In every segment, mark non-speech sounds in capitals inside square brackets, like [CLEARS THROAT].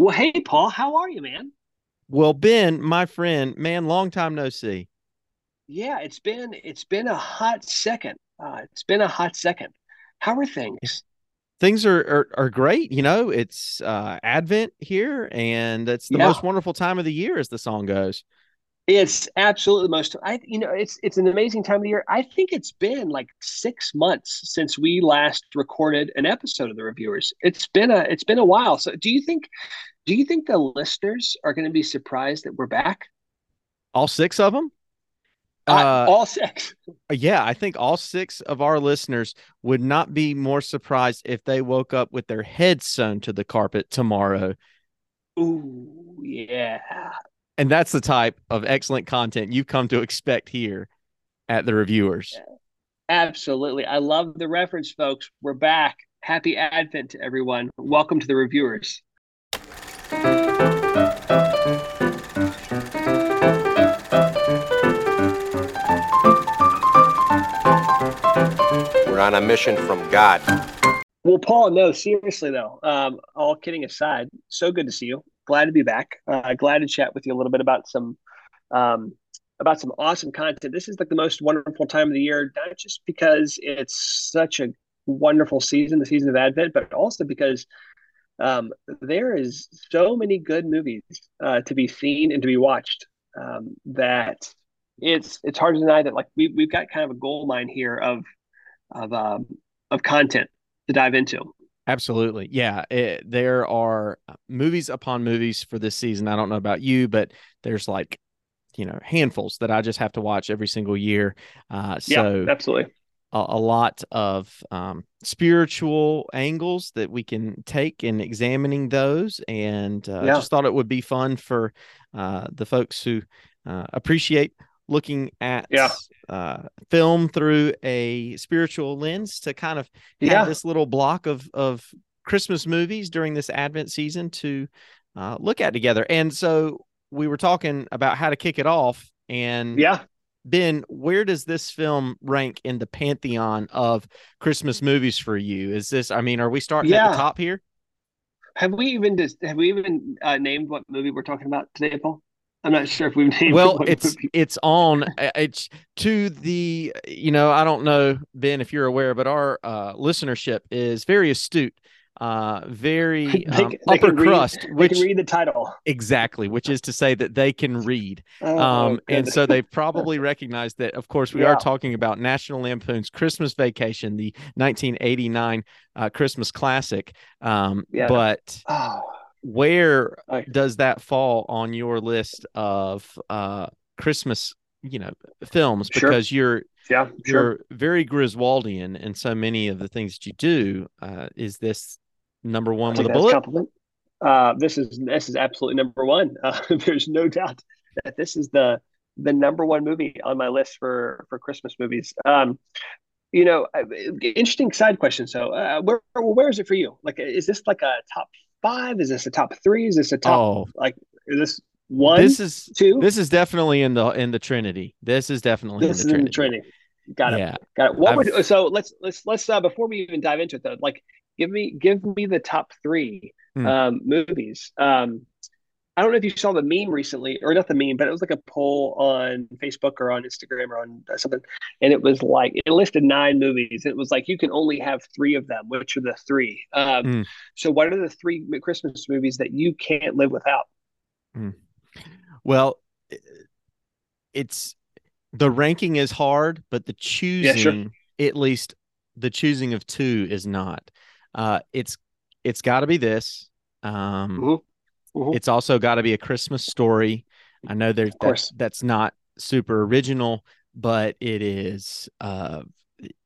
Well, hey, Paul, how are you, man? Well, Ben, my friend, man, long time no see. Yeah, it's been it's been a hot second. Uh, it's been a hot second. How are things? Things are are, are great. You know, it's uh, Advent here, and it's the Yeah, most wonderful time of the year, as the song goes. It's absolutely the most. I you know it's it's an amazing time of the year. I think it's been like six months since we last recorded an episode of the RevViewers. It's been a it's been a while. So do you think do you think the listeners are going to be surprised that we're back? All six of them. Uh, all six. yeah, I think all six of our listeners would not be more surprised if they woke up with their heads sewn to the carpet tomorrow. Ooh, yeah. And that's the type of excellent content you've come to expect here at the RevViewers. Absolutely. I love the reference, folks. We're back. Happy Advent to everyone. Welcome to the RevViewers. We're on a mission from God. Well, Paul, no, seriously though. Um, all kidding aside, so good to see you. Glad to be back. Uh, glad to chat with you a little bit about some um, about some awesome content. This is like the most wonderful time of the year, not just because it's such a wonderful season, the season of Advent, but also because um, there is so many good movies uh, to be seen and to be watched um, that it's it's hard to deny that like we we've got kind of a gold mine here of of um, of content to dive into. Absolutely. Yeah. It, there are movies upon movies for this season. I don't know about you, but there's like, you know, handfuls that I just have to watch every single year. Uh, Yeah, so absolutely. a, a lot of um, spiritual angles that we can take in examining those. And uh, Yeah, just thought it would be fun for uh, the folks who uh, appreciate looking at yeah, uh, film through a spiritual lens to kind of have yeah, this little block of of Christmas movies during this Advent season to uh, look at together. And so we were talking about how to kick it off. And yeah, Ben, where does this film rank in the pantheon of Christmas movies for you? Is this, I mean, are we starting at the top here? Have we even just have we even uh, named what movie we're talking about today, Paul? I'm not sure if we've [LAUGHS] named it. Well, it's movie. it's on uh, it's to the you know I don't know Ben if you're aware, but our uh, listenership is very astute, uh, very [LAUGHS] They um, they upper read crust, they can which read the title. exactly, which is to say that they can read, [LAUGHS] Oh um, and so they've probably recognized that. Of course, we are talking about National Lampoon's Christmas Vacation, the 1989 uh, Christmas classic, um, yeah. but Oh, where I, does that fall on your list of uh Christmas, you know, films? sure. Because you're Yeah, sure. you're very Griswoldian in so many of the things that you do. Uh, is this number one with a bullet? Uh, this is this is absolutely number one. [LAUGHS] Uh, there's no doubt that this is the the number one movie on my list for for Christmas movies. Um, you know, interesting side question. So, uh, where where is it for you? Like, is this like a top five? Is this a top three? Is this a top Oh, like? Is this one? this is two? this is definitely in the in the Trinity. This is definitely in the is in the Trinity. Got it. Yeah, Got it. What I've would so let's let's let's uh before we even dive into it though, like give me give me the top three hmm. um movies. Um I don't know if you saw the meme recently, or not the meme, but it was like a poll on Facebook or on Instagram or on uh, something, and it was like it listed nine movies. It was like you can only have three of them. Which are the three? Um, Hmm. so what are the three Christmas movies that you can't live without? Hmm. Well, it's the ranking is hard, but the Yeah, sure. choosing, at least the choosing of two is not. Uh, it's it's got to be this. Um, hmm hmm it's also got to be a Christmas story. I know there's Of that that's not super original, but it is uh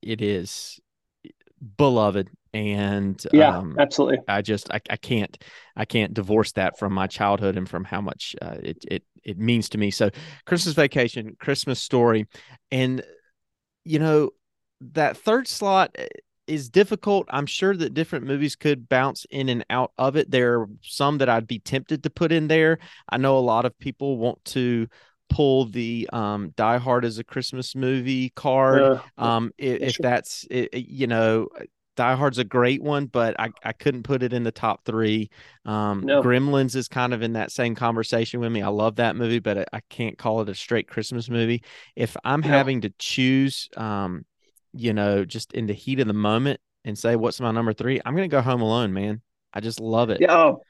it is beloved and Yeah, um absolutely. I just I, I can't I can't divorce that from my childhood and from how much uh, it it it means to me. So Christmas vacation, Christmas story, and you know that third slot uh, is difficult. I'm sure that different movies could bounce in and out of it. There are some that I'd be tempted to put in there. I know a lot of people want to pull the um Die Hard as a Christmas movie card. Uh, Um i- yeah, if that's i- i- you know Die Hard's a great one, but I, I couldn't put it in the top three. Um, no. Gremlins is kind of in that same conversation with me. I love that movie, but I, I can't call it a straight Christmas movie. If I'm no. having to choose, um, you know, just in the heat of the moment and say what's my number three, I'm gonna go Home Alone, man. I just love it. Yeah, oh,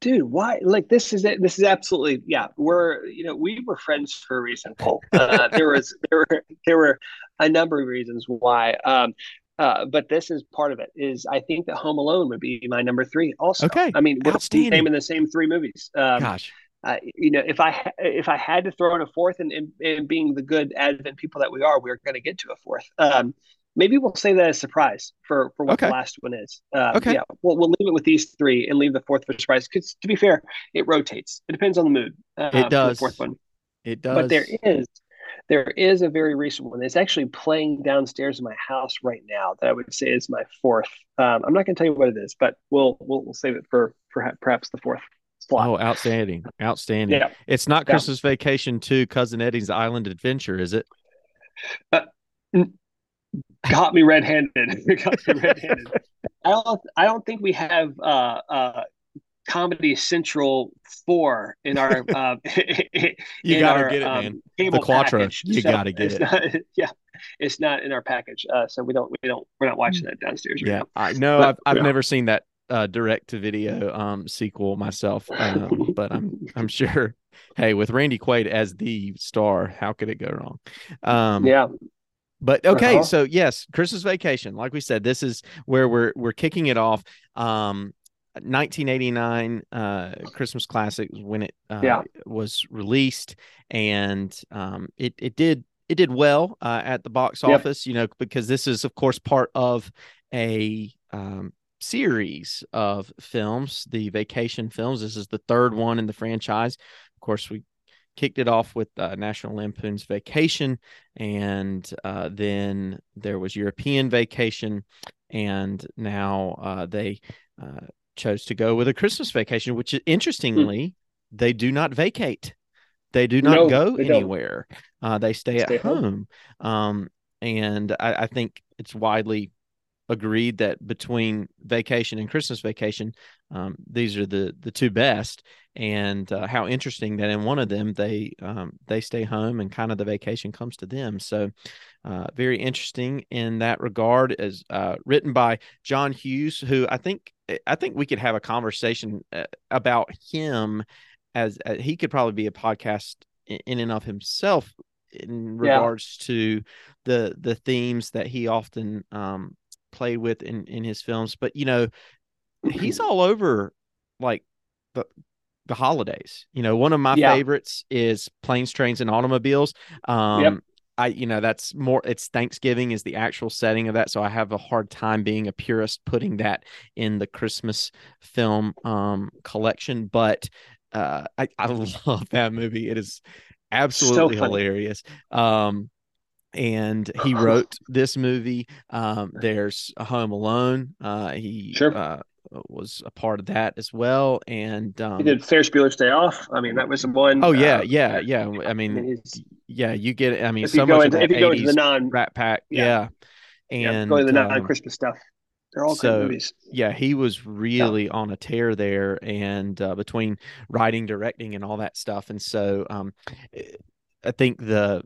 dude, why? Like this is it. This is absolutely yeah. We're you know we were friends for a reason, Paul. Uh, [LAUGHS] there was there were there were a number of reasons why. Um, uh, but this is part of it. Is I think that Home Alone would be my number three. Also, okay. I mean, we're naming the same three movies. Um, Gosh, uh, you know, if I if I had to throw in a fourth, and, and, and being the good Advent people that we are, we're going to get to a fourth. Um, maybe we'll say that as a surprise for for what okay. the last one is. Um, okay. Yeah, we'll we'll leave it with these three and leave the fourth for surprise. Because to be fair, it rotates. It depends on the mood. Uh, it does. The fourth one. It does. But there is there is a very recent one. It's actually playing downstairs in my house right now that I would say is my fourth. Um, I'm not going to tell you what it is, but we'll we'll, we'll save it for, for perhaps the fourth Oh, outstanding, outstanding! Yeah. It's not Christmas. Vacation 2 Cousin Eddie's Island Adventure, is it? Uh, got me red-handed. [LAUGHS] got me red-handed. I don't. I don't think we have uh, uh, Comedy Central four in our [LAUGHS] uh, [LAUGHS] you gotta get it, um, man. the Quattro, package. you so gotta get it. Not, yeah, it's not in our package, uh, so we don't we don't we're not watching that downstairs. Right yeah, now. I know. I've I've yeah. never seen that uh, direct to video um, sequel myself, um, [LAUGHS] but I'm I'm sure. Hey, with Randy Quaid as the star, how could it go wrong? Um, yeah. But okay, uh-huh. so yes, Christmas Vacation. Like we said, this is where we're we're kicking it off. Um, 1989 uh, Christmas classic when it uh, yeah. was released, and um, it it did it did well uh, at the box office. Yep. You know, because this is of course part of a um, series of films, the Vacation films. This is the third one in the franchise. Of course, we kicked it off with uh, National Lampoon's Vacation, and uh, then there was European Vacation, and now uh, they uh, chose to go with a Christmas vacation, which interestingly, hmm. they do not vacate. They do not no, go anywhere. Uh, they stay, stay at home. home. Um, and I, I, think it's widely agreed that between vacation and Christmas vacation, um, these are the the two best. And uh, how interesting that in one of them they um, they stay home and kind of the vacation comes to them. So uh, very interesting in that regard. As uh, written by John Hughes, who I think I think we could have a conversation uh, about him as uh, he could probably be a podcast in and of himself in regards yeah. to the the themes that he often um, played with in in his films. But you know, he's all over like the the holidays. You know, one of my yeah. favorites is planes, trains, and automobiles. Um, yep. I, you know, that's more, it's Thanksgiving is the actual setting of that. So I have a hard time being a purist putting that in the Christmas film um, collection. But uh, I, I [LAUGHS] love that movie. It is absolutely so hilarious. Um, and he wrote this movie. Um, there's a Home Alone. Uh, he sure. uh, was a part of that as well. And um, he did Ferris Bueller's Day Off. I mean, that was the one. Oh yeah, uh, yeah, yeah. I mean, yeah, you get. It. I mean, so much into, of that if you go into the non Brat Pack, yeah, yeah. and yeah, go to the non um, Christmas stuff. They're all so, movies. Yeah, he was really yeah. on a tear there, and uh, between writing, directing, and all that stuff, and so um, I think the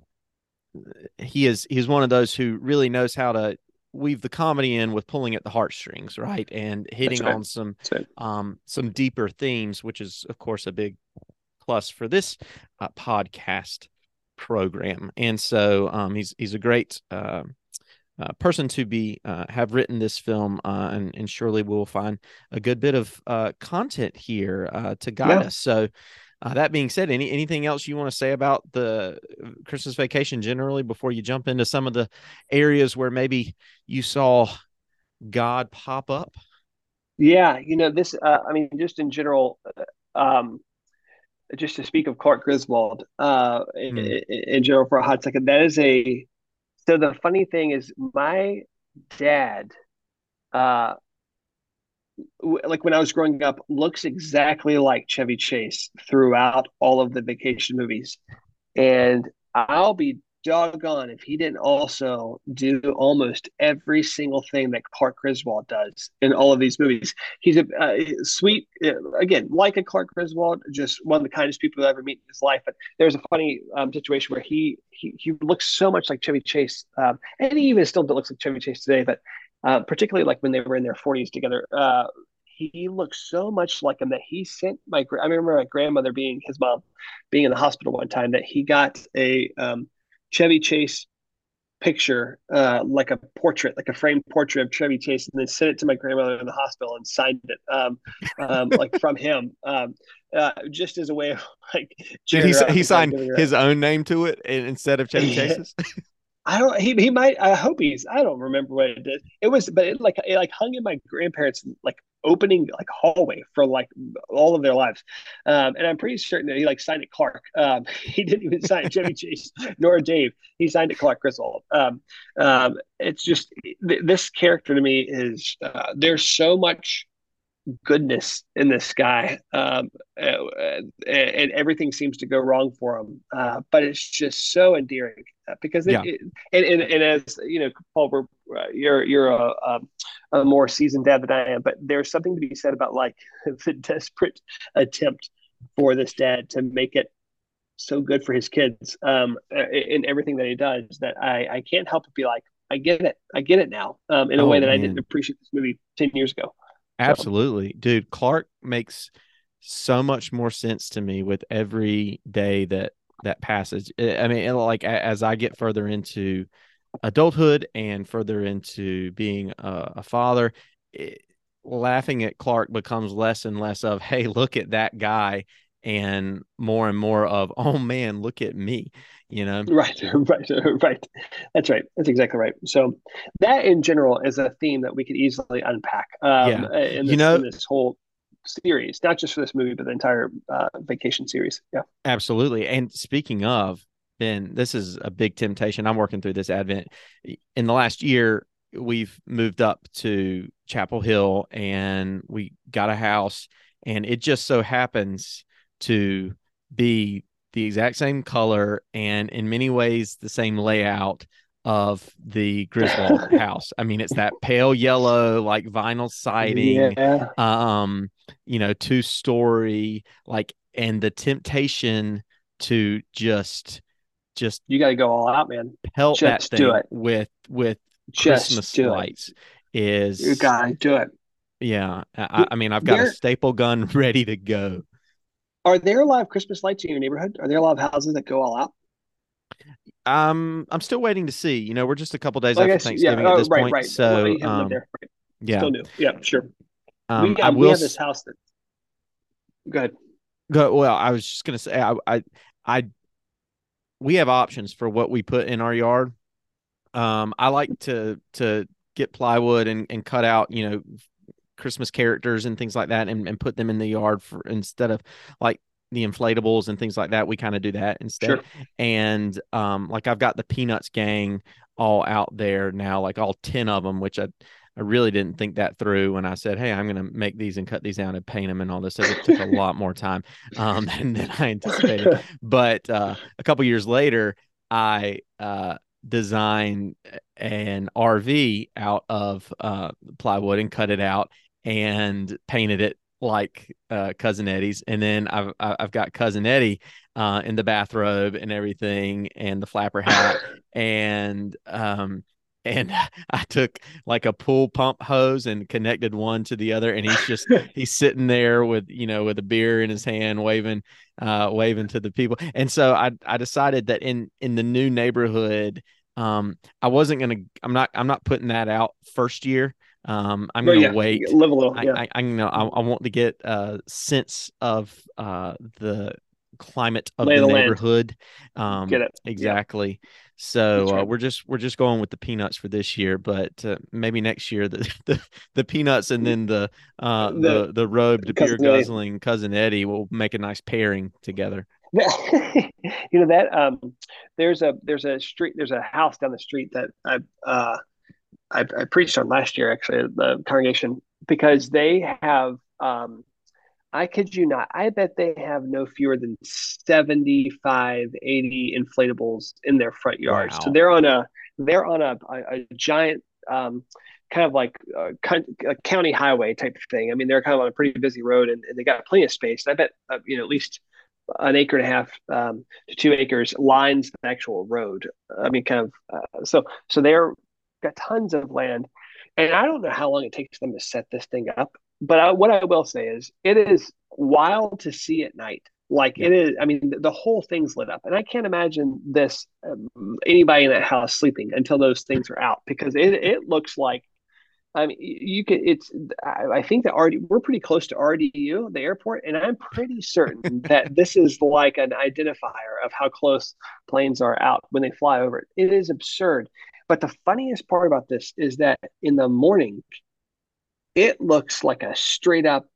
he is he's one of those who really knows how to weave the comedy in with pulling at the heartstrings, right, and hitting right. on some um, some deeper themes, which is of course a big plus for this uh, podcast program. And so um, he's he's a great uh, uh, person to be uh, have written this film, uh, and, and surely we'll find a good bit of uh, content here uh, to guide yeah. us. So. Uh, that being said, any anything else you want to say about the Christmas vacation generally before you jump into some of the areas where maybe you saw God pop up? Yeah, you know this. Uh, I mean, just in general, uh, um, just to speak of Clark Griswold uh, mm. in, in, general for a hot second, that is a. So the funny thing is, my dad uh, like when I was growing up, looks exactly like Chevy Chase throughout all of the vacation movies. And I'll be doggone if he didn't also do almost every single thing that Clark Griswold does in all of these movies. He's a uh, sweet, uh, again, like a Clark Griswold, just one of the kindest people I've ever met in his life. But there's a funny um, situation where he, he he looks so much like Chevy Chase, um, and he even still looks like Chevy Chase today. But uh, particularly like when they were in their 40s together. Uh, he looked so much like him that he sent my. I remember my grandmother being his mom, being in the hospital one time that he got a um, Chevy Chase picture, uh, like a portrait, like a framed portrait of Chevy Chase, and then sent it to my grandmother in the hospital and signed it, um, um, [LAUGHS] like from him, um, uh, just as a way of like. Did he, he signed his own name to it instead of Chevy [LAUGHS] Chase's? [LAUGHS] I don't. He, he might. I hope he's. I don't remember what it did. It was, but it like it like hung in my grandparents' like opening like hallway for like all of their lives. Um, and I'm pretty certain that he like signed it Clark. Um, [LAUGHS] he didn't even sign Chevy [LAUGHS] Chase nor Dave. He signed it Clark Griswold. Um, um, it's just th- this character to me is uh, there's so much goodness in this guy, um, and, and, everything seems to go wrong for him. Uh, but it's just so endearing uh, because it, yeah. it, and, and, and as you know, Paul, we're, uh, you're you're a, a, um, a more seasoned dad than I am, but there's something to be said about like [LAUGHS] the desperate attempt for this dad to make it so good for his kids um, in everything that he does that I, I can't help but be like, I get it. I get it now um, in a oh, way that man. I didn't appreciate this movie 10 years ago. Absolutely. So. Dude, Clark makes so much more sense to me with every day that that passes. I mean, like as I get further into adulthood and further into being a, a father, it, laughing at Clark becomes less and less of, hey, look at that guy, and more and more of, [LAUGHS] oh man, look at me. You know, right, [LAUGHS] right, [LAUGHS] right. That's right. That's exactly right. So that in general is a theme that we could easily unpack. Um, yeah. in this, you know, in this whole series, not just for this movie, but the entire uh, vacation series. Yeah, absolutely. And speaking of, Ben, this is a big temptation. I'm working through this Advent. In the last year, we've moved up to Chapel Hill and we got a house, and it just so happens to be the exact same color and in many ways the same layout of the Griswold [LAUGHS] house. I mean, it's that pale yellow, like vinyl siding, yeah. um, you know, two story, like, and the temptation to just, just you got to go all out, man. Pelt just that thing with with just Christmas lights it. is you got to do it. Yeah, I, I mean, I've got there, a staple gun [LAUGHS] ready to go. Are there a lot of Christmas lights in your neighborhood? Are there a lot of houses that go all out? Um, I'm still waiting to see. You know, we're just a couple days well, after Thanksgiving yeah. at this right, point. Right. So, well, um, right. yeah, still new. Yeah, sure. Um, we, um, we have this house that. Good. Go. Well, I was just gonna say, I, I, I, we have options for what we put in our yard. Um, I like to to get plywood and and cut out, you know, Christmas characters and things like that, and, and put them in the yard for instead of like the inflatables and things like that. We kind of do that instead. Sure. And um, like I've got the Peanuts gang all out there now, like all 10 of them, which I, I really didn't think that through when I said, Hey, I'm going to make these and cut these down and paint them and all this. So it took a lot more time um, [LAUGHS] than, than I anticipated. [LAUGHS] But uh, a couple years later, I uh, designed an RV out of uh, plywood and cut it out and painted it like uh, cousin Eddie's, and then I've I've got cousin Eddie uh, in the bathrobe and everything, and the flapper hat, [LAUGHS] and um, and [LAUGHS] I took like a pool pump hose and connected one to the other, and he's just [LAUGHS] he's sitting there with you know with a beer in his hand, waving uh, waving to the people, and so I I decided that in in the new neighborhood, um, I wasn't gonna I'm not I'm not putting that out first year. Um, I'm going to yeah, wait. Live a little. Yeah. I, I, know. I, I, want to get a sense of uh, the climate of Lay the, the neighborhood. Um, get it exactly. Yeah. So uh, right. uh, we're just we're just going with the peanuts for this year, but uh, maybe next year the, [LAUGHS] the, the peanuts and then the uh the the, the robed beer guzzling cousin Eddie will make a nice pairing together. [LAUGHS] you know that um, there's a there's a street there's a house down the street that I uh I, I preached on last year actually at the congregation because they have um, I kid you not. I bet they have no fewer than 75, 80 inflatables in their front yards. Wow. So they're on a they're on a, a, a giant um, kind of like a, a, county highway type of thing. I mean, they're kind of on a pretty busy road and, and they got plenty of space. And I bet uh, you know at least an acre and a half um, to two acres lines the actual road. I mean, kind of uh, so so they're got tons of land, and I don't know how long it takes them to set this thing up but I, what I will say is it is wild to see at night. Like yeah. it is, I mean, the whole thing's lit up, and I can't imagine this um, anybody in that house sleeping until those things are out because it it looks like I mean, you could. It's. I think that already we're pretty close to RDU, the airport, and I'm pretty certain [LAUGHS] that this is like an identifier of how close planes are out when they fly over it. It is absurd. But the funniest part about this is that in the morning, it looks like a straight up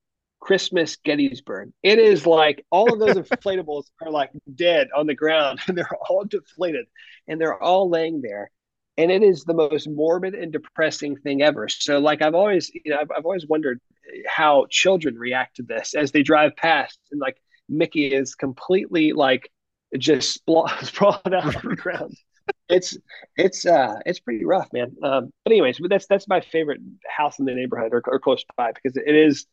Christmas Gettysburg. It is like all of those [LAUGHS] inflatables are like dead on the ground and they're all deflated and they're all laying there. And it is the most morbid and depressing thing ever. So, like, I've always, you know, I've, I've always wondered how children react to this as they drive past and like Mickey is completely like just [LAUGHS] sprawled out on the ground it's it's uh it's pretty rough, man. Um, but anyways, but that's that's my favorite house in the neighborhood or, or close by because it is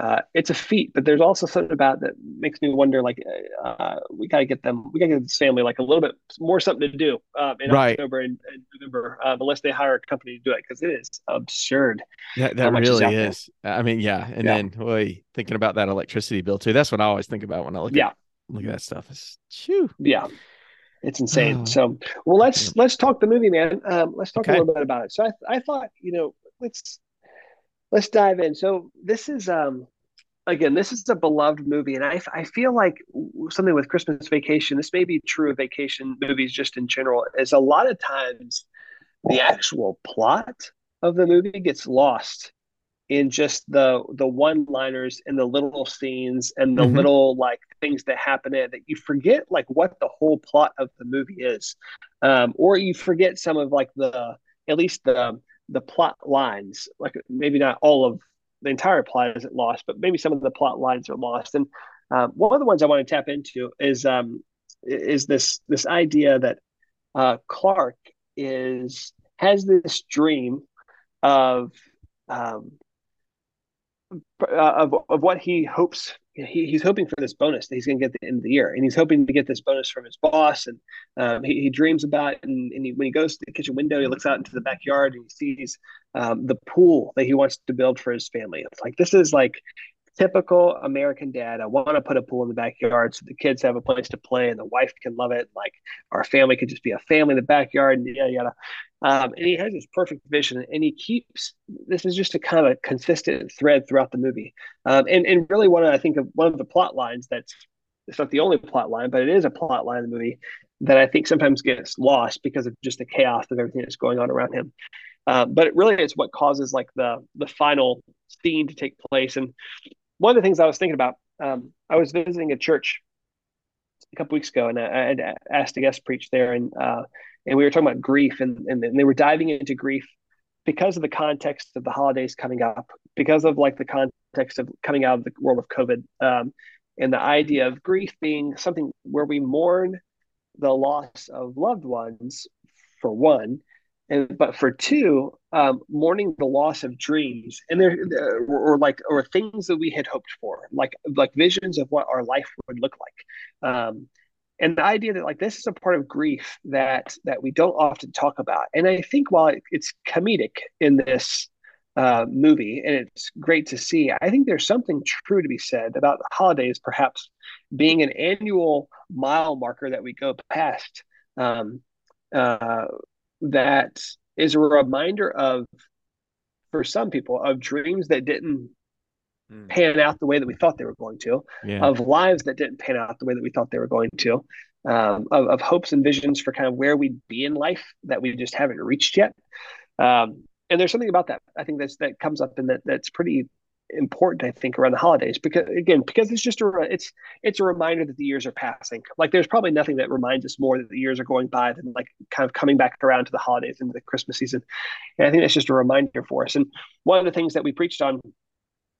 uh, it's a feat, but there's also something about that makes me wonder. Like, uh, we gotta get them, we gotta get this family like a little bit more something to do um, in right. October and, and November, uh, unless they hire a company to do it because it is absurd. Yeah, that really is. is. I mean, yeah, and yeah. then boy, thinking about that electricity bill too. That's what I always think about when I look yeah. at look at that stuff. It's chew. Yeah. It's insane. Oh. So, well, let's let's talk the movie, man. Um, let's talk okay. a little bit about it. So, I I thought you know let's let's dive in. So, this is um again this is a beloved movie, and I I feel like something with Christmas Vacation. This may be true of vacation movies just in general. Is a lot of times the actual plot of the movie gets lost in just the the one liners and the little scenes and the mm-hmm. little like things that happen in it that you forget like what the whole plot of the movie is. Um, or you forget some of like the at least the the plot lines. Like maybe not all of the entire plot isn't lost but maybe some of the plot lines are lost. And um, one of the ones i want to tap into is um is this this idea that uh clark is has this dream of um of, of what he hopes he, he's hoping for this bonus that he's going to get at the end of the year and he's hoping to get this bonus from his boss and um, he, he, dreams about it and, and he, when he goes to the kitchen window he looks out into the backyard and he sees um, the pool that he wants to build for his family it's like this is like typical American dad. I want to put a pool in the backyard so the kids have a place to play and the wife can love it. Like our family could just be a family in the backyard and yada yada. Um, and he has this perfect vision and he keeps this is just a kind of a consistent thread throughout the movie. Um, and, and really one of I think of one of the plot lines that's it's not the only plot line, but it is a plot line in the movie that I think sometimes gets lost because of just the chaos of everything that's going on around him. Um, but it really it's what causes like the the final scene to take place. And one of the things I was thinking about, um, I was visiting a church a couple weeks ago, and I, I had asked a guest preach there, and uh, and we were talking about grief, and, and they were diving into grief because of the context of the holidays coming up, because of like the context of coming out of the world of COVID, um, and the idea of grief being something where we mourn the loss of loved ones for one, and but for two, um, mourning the loss of dreams and there or, or, like or things that we had hoped for, like like visions of what our life would look like. Um, and the idea that like this is a part of grief that that we don't often talk about. And i think while it, it's comedic in this uh, movie and it's great to see i think there's something true to be said about holidays perhaps being an annual mile marker that we go past um, uh, that is a reminder of for some people of dreams that didn't mm. pan out the way that we thought they were going to yeah. of lives that didn't pan out the way that we thought they were going to um, of, of, hopes and visions for kind of where we'd be in life that we just haven't reached yet um, and there's something about that i think that's that comes up and that that's pretty important, I think, around the holidays because again, because it's just a it's it's a reminder that the years are passing. Like there's probably nothing that reminds us more that the years are going by than like kind of coming back around to the holidays and the Christmas season. And I think that's just a reminder for us. And one of the things that we preached on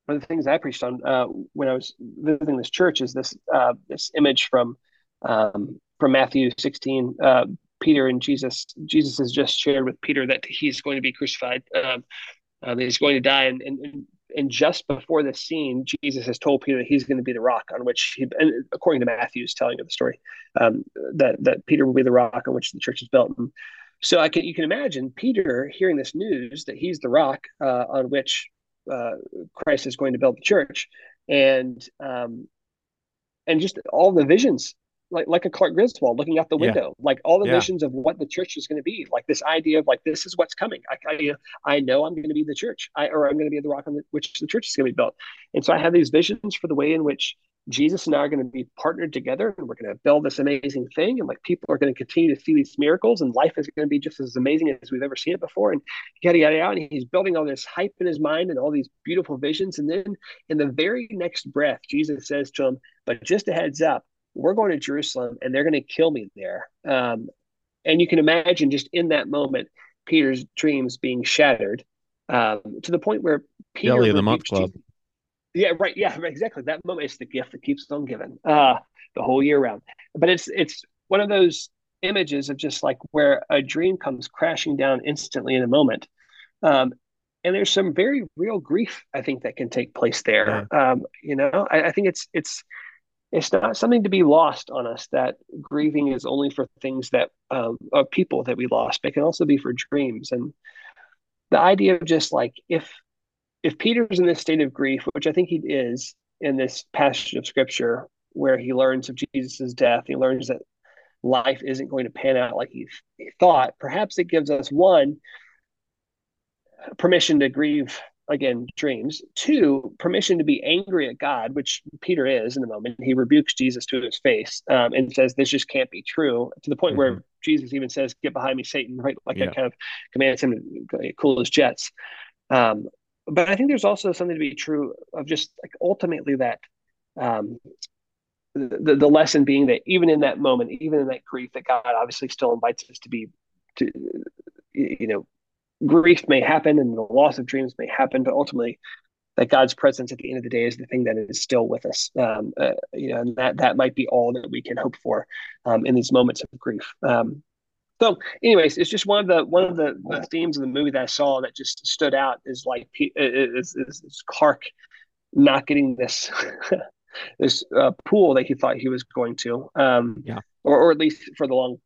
one of the things I preached on uh, when I was visiting this church is this uh, this image from um, from Matthew 16. Uh, Peter and Jesus. Jesus has just shared with Peter that he's going to be crucified. Um, um, he's going to die, and, and and just before the scene, Jesus has told Peter that he's going to be the rock on which he, and according to Matthew's telling of the story, um, that that Peter will be the rock on which the church is built. And so I can you can imagine Peter hearing this news that he's the rock uh, on which uh, Christ is going to build the church, and um, and just all the visions like like a Clark Griswold looking out the window, yeah. like all the yeah. visions of what the church is going to be, like this idea of like this is what's coming. I I, I know I'm going to be the church, I or I'm going to be the rock on the, which the church is going to be built, and so I have these visions for the way in which Jesus and I are going to be partnered together, and we're going to build this amazing thing, and like people are going to continue to see these miracles, and life is going to be just as amazing as we've ever seen it before, and yada yada yada. And he's building all this hype in his mind and all these beautiful visions, and then in the very next breath, Jesus says to him, "But just a heads up." we're going to Jerusalem and they're going to kill me there. Um, and you can imagine just in that moment, Peter's dreams being shattered um, to the point where Peter. Jelly of the Month Club. Yeah, right. Yeah, exactly. That moment is the gift that keeps on giving uh, the whole year round. But it's it's one of those images of just like where a dream comes crashing down instantly in a moment. Um, and there's some very real grief I think that can take place there. Yeah. Um, you know, I, I think it's it's it's not something to be lost on us that grieving is only for things that um, people that we lost but it can also be for dreams and the idea of just like if if peter's in this state of grief which i think he is in this passage of scripture where he learns of jesus' death he learns that life isn't going to pan out like he, thought perhaps it gives us one permission to grieve again dreams two permission to be angry at god which peter is in the moment he rebukes jesus to his face um, and says this just can't be true to the point mm-hmm. where jesus even says get behind me satan right like yeah. that kind of commands him to cool his jets um, but i think there's also something to be true of just like ultimately that um, the, the lesson being that even in that moment even in that grief that god obviously still invites us to be to you know grief may happen and the loss of dreams may happen, but ultimately that God's presence at the end of the day is the thing that is still with us. Um, uh, you know, and that that might be all that we can hope for um, in these moments of grief. Um, so, anyways, it's just one of the one of the, the, themes of the movie that I saw that just stood out is like is, is, is Clark not getting this [LAUGHS] this uh, pool that he thought he was going to, um, yeah, or or at least for the long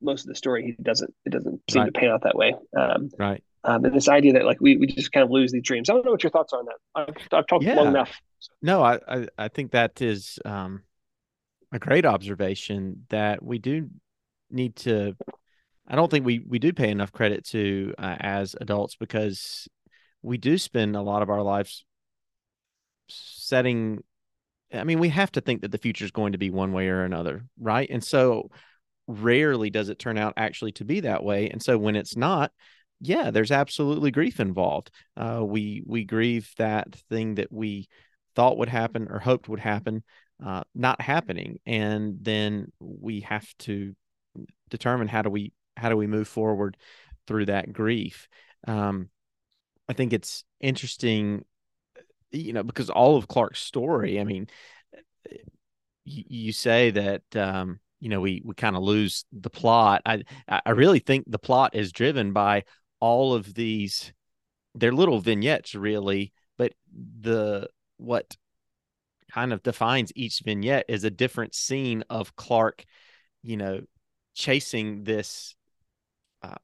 most of the story he doesn't it doesn't seem right. to pan out that way um, right. um, and this idea that like we, we just kind of lose these dreams. I don't know what your thoughts are on that. I've, I've talked yeah. long enough. No I, I, I think that is um, a great observation that we do need to i don't think we we do pay enough credit to uh, as adults because we do spend a lot of our lives setting I mean, we have to think that the future is going to be one way or another, right? And so rarely does it turn out actually to be that way. And so when it's not, yeah, there's absolutely grief involved. Uh, we we grieve that thing that we thought would happen or hoped would happen, uh, not happening, and then we have to determine how do we how do we move forward through that grief. Um, I think it's interesting, you know, because all of Clark's story. I mean, you, you say that um, you know we we kind of lose the plot i i really think the plot is driven by all of these they're little vignettes really but the what kind of defines each vignette is a different scene of clark you know chasing this uh,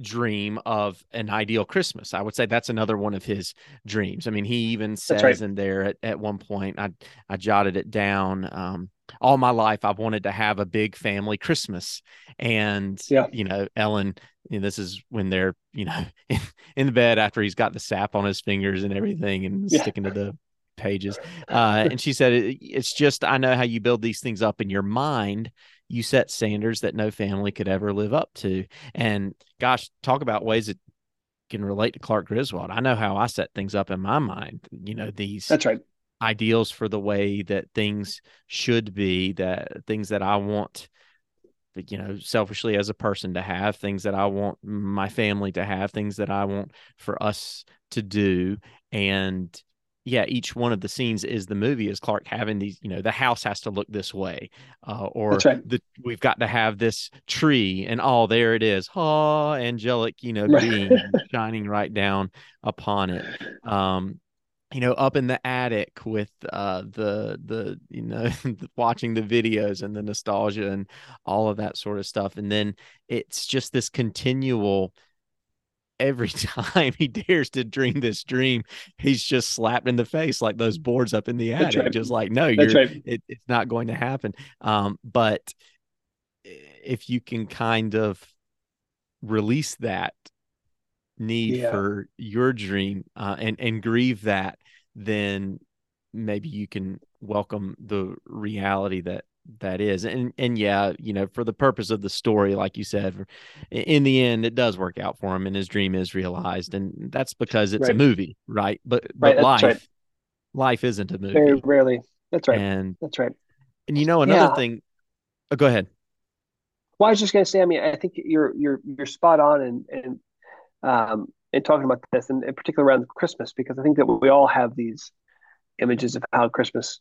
dream of an ideal Christmas. I would say that's another one of his dreams. I mean, he even says right. in there at, at one point, I I jotted it down. Um, all my life I've wanted to have a big family Christmas. And yeah. you know, Ellen, you know, this is when they're, you know, [LAUGHS] in, in, the bed after he's got the sap on his fingers and everything and yeah. sticking to the pages. [LAUGHS] Uh, and she said, It's just, I know how you build these things up in your mind. You set standards that no family could ever live up to. And gosh, talk about ways that can relate to Clark Griswold. I know how I set things up in my mind. You know, these that's right ideals for the way that things should be, that things that I want, you know, selfishly as a person to have, things that I want my family to have, things that I want for us to do. and yeah, each one of the scenes is the movie is Clark having these, you know, the house has to look this way, uh, or right. the we've got to have this tree, and oh, there it is, oh, angelic, you know, being [LAUGHS] shining right down upon it. Um, you know, up in the attic with uh, the the you know [LAUGHS] watching the videos and the nostalgia and all of that sort of stuff, and then it's just this continual every [LAUGHS] time he dares to dream this dream, he's just slapped in the face like those boards up in the attic, right. just like, no, you're, right. it, it's not going to happen. Um, but if you can kind of release that need yeah. for your dream uh, and and grieve that, then maybe you can welcome the reality that that is and and yeah you know for the purpose of the story like you said in the end it does work out for him and his dream is realized and that's because it's right. a movie right but but right, life right. life isn't a movie very rarely that's right and that's right and you know another yeah. thing oh, go ahead well i was just going to say i mean i think you're you're you're spot on and and um in talking about this and in particular around christmas because i think that we all have these images of how christmas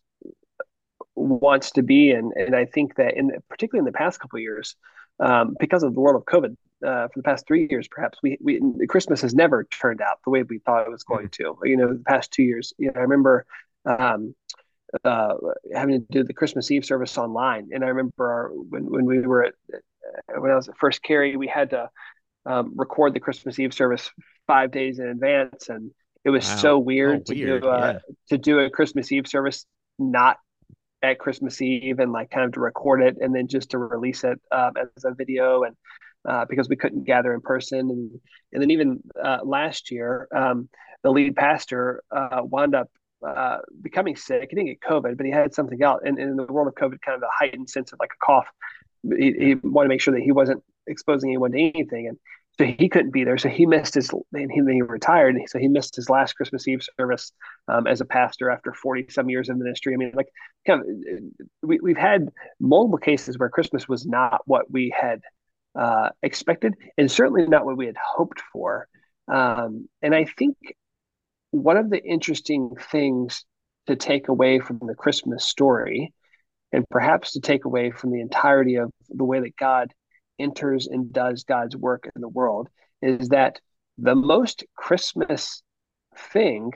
wants to be and and I think that in particularly in the past couple of years um, because of the world of COVID uh, for the past three years perhaps we, we Christmas has never turned out the way we thought it was going to. You know the past two years you know I remember um, uh, having to do the Christmas Eve service online. And I remember our, when when we were at when I was at First Cary we had to um, record the Christmas Eve service five days in advance. And it was wow. so weird, oh, weird to do uh, yeah. to do a Christmas Eve service not at Christmas Eve and like kind of to record it and then just to release it um, as a video and uh, because we couldn't gather in person and and then even uh, last year um, the lead pastor uh, wound up uh, becoming sick. He didn't get COVID, but he had something else. And, and in the world of COVID, kind of a heightened sense of like a cough. He, he wanted to make sure that he wasn't exposing anyone to anything. And so he couldn't be there. So he missed his, and he, then he retired. So he missed his last Christmas Eve service um, as a pastor after 40 some years of ministry. I mean, like, kind of, we, we've had multiple cases where Christmas was not what we had uh, expected, and certainly not what we had hoped for. Um, and I think one of the interesting things to take away from the Christmas story, and perhaps to take away from the entirety of the way that God enters and does God's work in the world is that the most Christmas thing,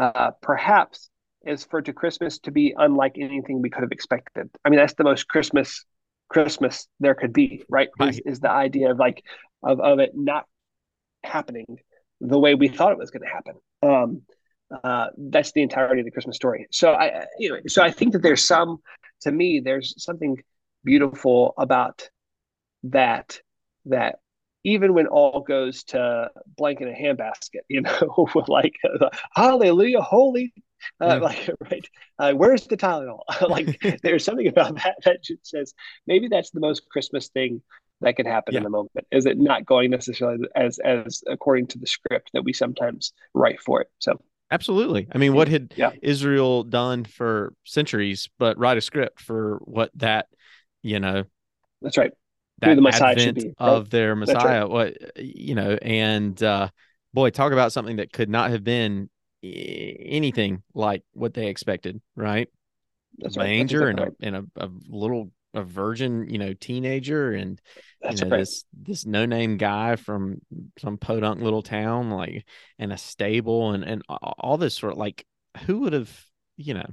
uh, perhaps, is for to Christmas to be unlike anything we could have expected. I mean, that's the most Christmas Christmas there could be, right? right. Is, is the idea of like of of it not happening the way we thought it was going to happen. Um, uh, that's the entirety of the Christmas story. So I, you know, so I think that there's some, to me, there's something beautiful about that that even when all goes to blank in a handbasket, you know, [LAUGHS] like uh, hallelujah, holy, uh, yeah. like right, uh, where's the Tylenol? [LAUGHS] like [LAUGHS] there's something about that that just says maybe that's the most Christmas thing that can happen yeah. in the moment. Is it not going necessarily as as according to the script that we sometimes write for it? So absolutely. I mean, what had yeah. Israel done for centuries, but write a script for what that you know. That's right that the Messiah advent be, right? of their Messiah. Right. What you know, and uh, boy, talk about something that could not have been anything like what they expected, right? That's a manger right. and, a, and a, a little a virgin, you know, teenager, and That's you know this this no name guy from some podunk little town, like, and a stable, and and all this sort of like, who would have, you know,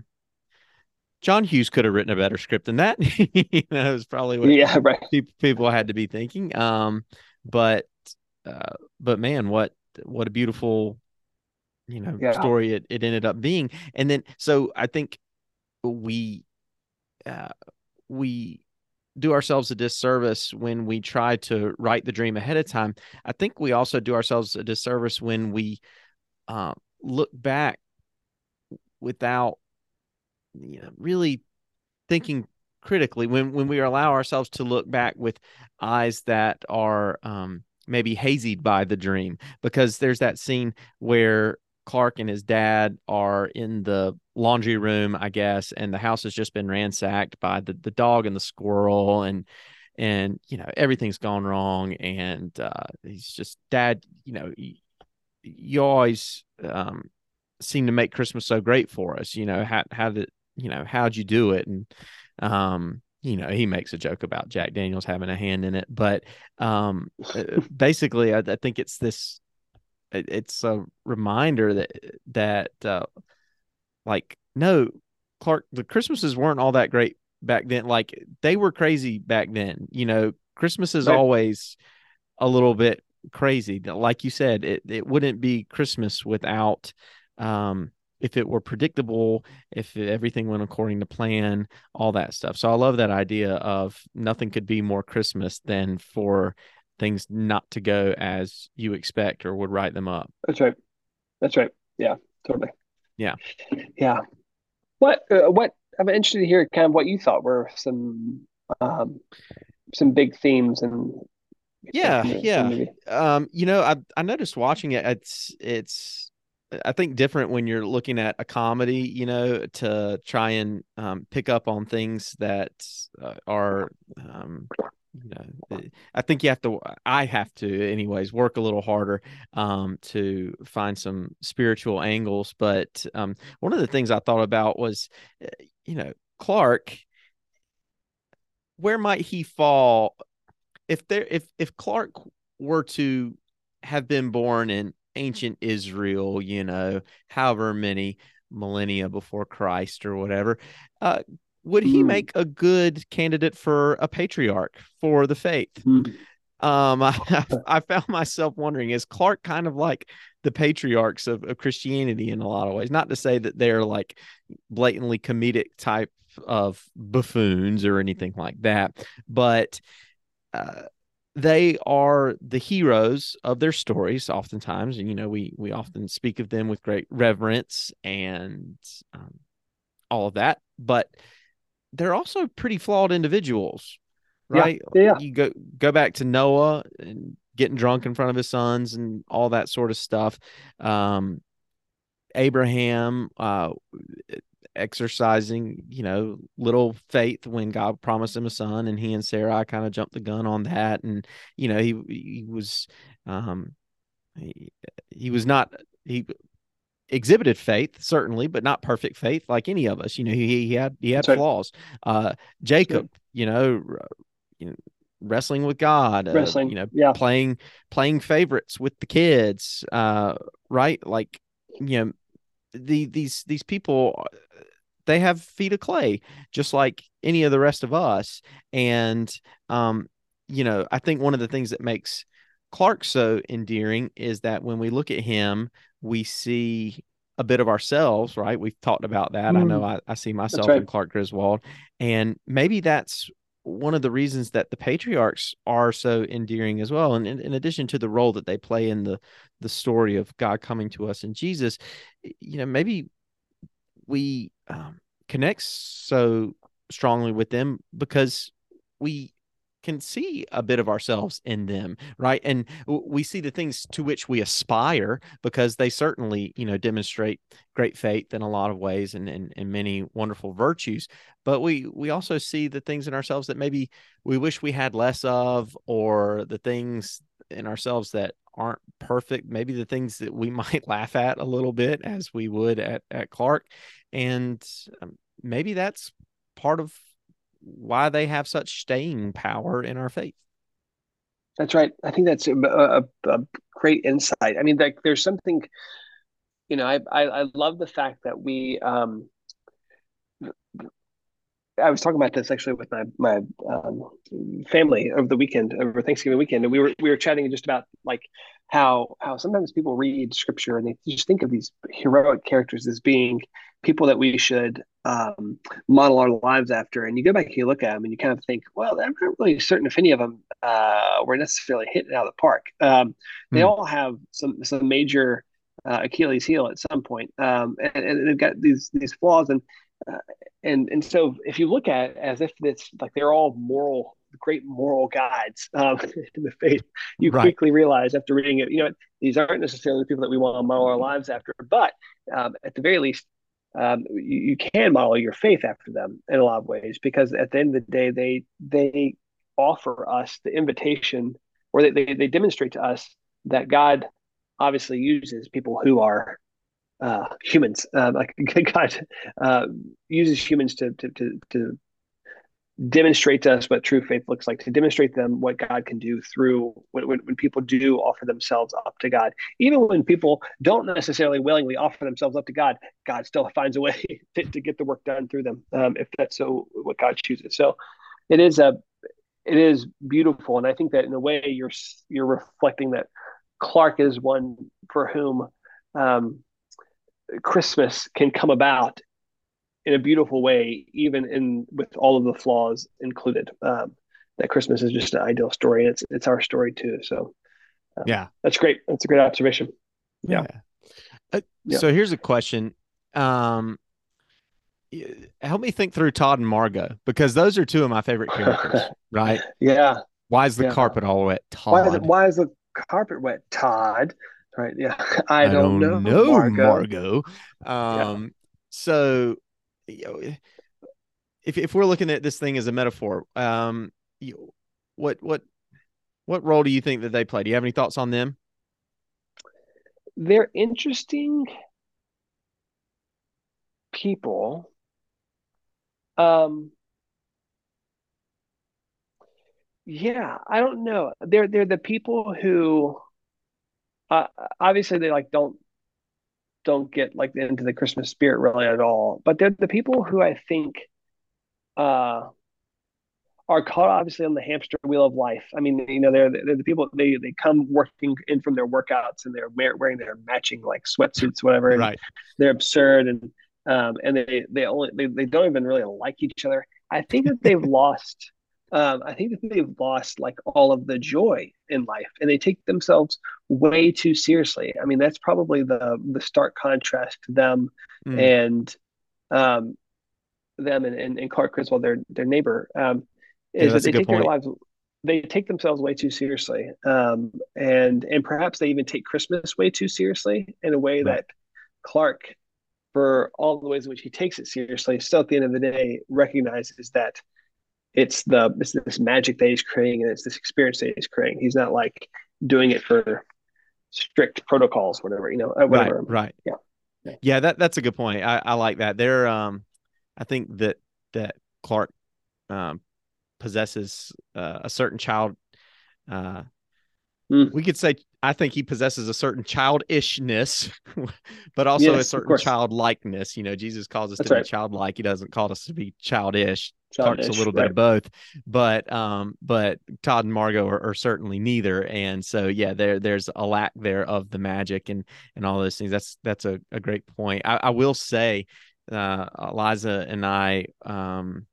John Hughes could have written a better script than that. [LAUGHS] you know, it's probably what yeah, right. [LAUGHS] people had to be thinking. Um, but uh, but man, what what a beautiful you know yeah. story it, it ended up being. And then so I think we uh, we do ourselves a disservice when we try to write the dream ahead of time. I think we also do ourselves a disservice when we uh, look back without you know, really thinking critically when when we allow ourselves to look back with eyes that are um, maybe hazied by the dream because there's that scene where Clark and his dad are in the laundry room, I guess, and the house has just been ransacked by the, the dog and the squirrel and and you know everything's gone wrong and uh, he's just dad you know you, you always um, seem to make Christmas so great for us. You know, how how did you know how'd you do it? And um, you know, he makes a joke about Jack Daniels having a hand in it, but um, [LAUGHS] uh, basically, I, I think it's this. It's a reminder that that uh, like no, Clark, the Christmases weren't all that great back then. Like they were crazy back then. You know, Christmas is right. always a little bit crazy. Like you said, it it wouldn't be Christmas without um if it were predictable, if everything went according to plan, all that stuff. So I love that idea of nothing could be more Christmas than for things not to go as you expect or would write them up. That's right. That's right. Yeah, totally. Yeah. Yeah. What uh, what I'm interested to hear kind of what you thought were some um some big themes and yeah, yeah. Um, you know, I I noticed watching it. It's it's I think different when you're looking at a comedy. You know, to try and um, pick up on things that uh, are. Um, you know, I think you have to. I have to, anyways, work a little harder um, to find some spiritual angles. But um, one of the things I thought about was, uh, you know, Clark. Where might he fall if there if if Clark were to have been born in ancient Israel, you know, however many millennia before Christ or whatever, uh, would he mm. make a good candidate for a patriarch for the faith? Mm. Um, [LAUGHS] I, [LAUGHS] I found myself wondering, is Clark kind of like the patriarchs of, of Christianity in a lot of ways? Not to say that they're like blatantly comedic type of buffoons or anything like that, but uh, they are the heroes of their stories oftentimes and you know we we often speak of them with great reverence and um, all of that but they're also pretty flawed individuals right? Yeah, yeah. you go go back to noah and getting drunk in front of his sons and all that sort of stuff. Um abraham uh exercising, you know, little faith when God promised him a son, and he and Sarah kind of jumped the gun on that, and you know, he he was, um, he, he was not he exhibited faith certainly, but not perfect faith like any of us. You know, he he had he had flaws. Uh, Jacob, you know, you know wrestling with God, wrestling, uh, you know, yeah. playing playing favorites with the kids, uh, right? Like, you know, the these these people they have feet of clay just like any of the rest of us. And um you know i think one of the things that makes clark so endearing is that when we look at him we see a bit of ourselves right? We've talked about that. Mm. i know I, I see myself right. in clark griswold. And maybe that's one of the reasons that the patriarchs are so endearing as well. And in, in, addition to the role that they play in the the story of god coming to us in jesus you know maybe we um, connect so strongly with them because we can see a bit of ourselves in them right? And we see the things to which we aspire because they certainly you know demonstrate great faith in a lot of ways and, and, and many wonderful virtues. But we we also see the things in ourselves that maybe we wish we had less of or the things in ourselves that aren't perfect maybe the things that we [LAUGHS] might laugh at a little bit as we would at, at clark. And um, maybe that's part of why they have such staying power in our faith. That's right. I think that's a, a, a great insight. I mean like there's something you know I, I, I love the fact that we um I was talking about this actually with my my um, family over the weekend, over Thanksgiving weekend, and we were we were chatting just about like how how sometimes people read scripture and they just think of these heroic characters as being people that we should um, model our lives after. And you go back and you look at them and you kind of think, well, I'm not really certain if any of them uh, were necessarily hitting out of the park. Um, they mm. all have some some major uh, Achilles heel at some point, um, and, and, they've got these these flaws. And uh, and and so if you look at it as if it's like they're all moral great moral guides um, [LAUGHS] in the faith you right. quickly realize after reading it you know these aren't necessarily the people that we want to model our lives after but um, at the very least um, you, you, can model your faith after them in a lot of ways because at the end of the day they they offer us the invitation or they, they, they demonstrate to us that god obviously uses people who are uh, humans. Um, like [LAUGHS] God uh, uses humans to, to to to demonstrate to us what true faith looks like, to demonstrate them what God can do through when, when, when, people do offer themselves up to God. Even when people don't necessarily willingly offer themselves up to God, God still [LAUGHS] finds a way to, to get the work done through them, um, if that's so what God chooses. So it is a it is beautiful, and I think that in a way you're you're reflecting that Clark is one for whom um, Christmas can come about in a beautiful way, even in with all of the flaws included. Um, that Christmas is just an ideal story, and it's it's our story too. So, um, yeah, that's great. That's a great observation. Yeah. yeah. Uh, yeah. So here's a question. Um, help me think through Todd and Margot because those are two of my favorite [LAUGHS] characters, right? Yeah. Why is the yeah. carpet all wet, Todd? Why is, it, why is the carpet wet, Todd? Right. Yeah. [LAUGHS] I, I don't, don't, know, know Margot. Margot. [LAUGHS] Um. Yeah. So you know, if if we're looking at this thing as a metaphor, um, you, what what what role do you think that they play? Do you have any thoughts on them? They're interesting people. Um, yeah, I don't know. They're they're the people who, uh, obviously, they like don't don't get like into the Christmas spirit really at all. But they're the people who I think uh, are caught obviously on the hamster wheel of life. I mean, you know, they're they're the people they they come working in from their workouts and they're wearing their matching like sweatsuits, whatever. Right. They're absurd and um, and they they only they, they don't even really like each other. I think that they've [LAUGHS] lost um, I think that they've lost like all of the joy in life, and they take themselves way too seriously. I mean, that's probably the the stark contrast to them mm. and um, them and, and, and, Clark Griswold, their their neighbor, um, is yeah, that they take point. their lives they take themselves way too seriously, um, and and perhaps they even take Christmas way too seriously in a way right. that Clark, for all the ways in which he takes it seriously, still at the end of the day recognizes that it's the it's this magic that he's creating and it's this experience that he's creating. He's not like doing it for strict protocols, whatever you know. Uh, whatever. Right. Right. Yeah. yeah. Yeah. That that's a good point. I, I like that. There. Um, I think that that Clark, um, possesses uh, a certain child. Uh, mm. we could say I think he possesses a certain childishness, [LAUGHS] but also yes, a certain childlikeness. You know, Jesus calls us That's to right. be childlike. He doesn't call us to be childish. Clark's a little right. bit of both, but um, but Todd and Margot are, are, certainly neither. And so yeah, there there's a lack there of the magic and and all those things. That's that's a, a great point. I, I will say, uh, Eliza and I um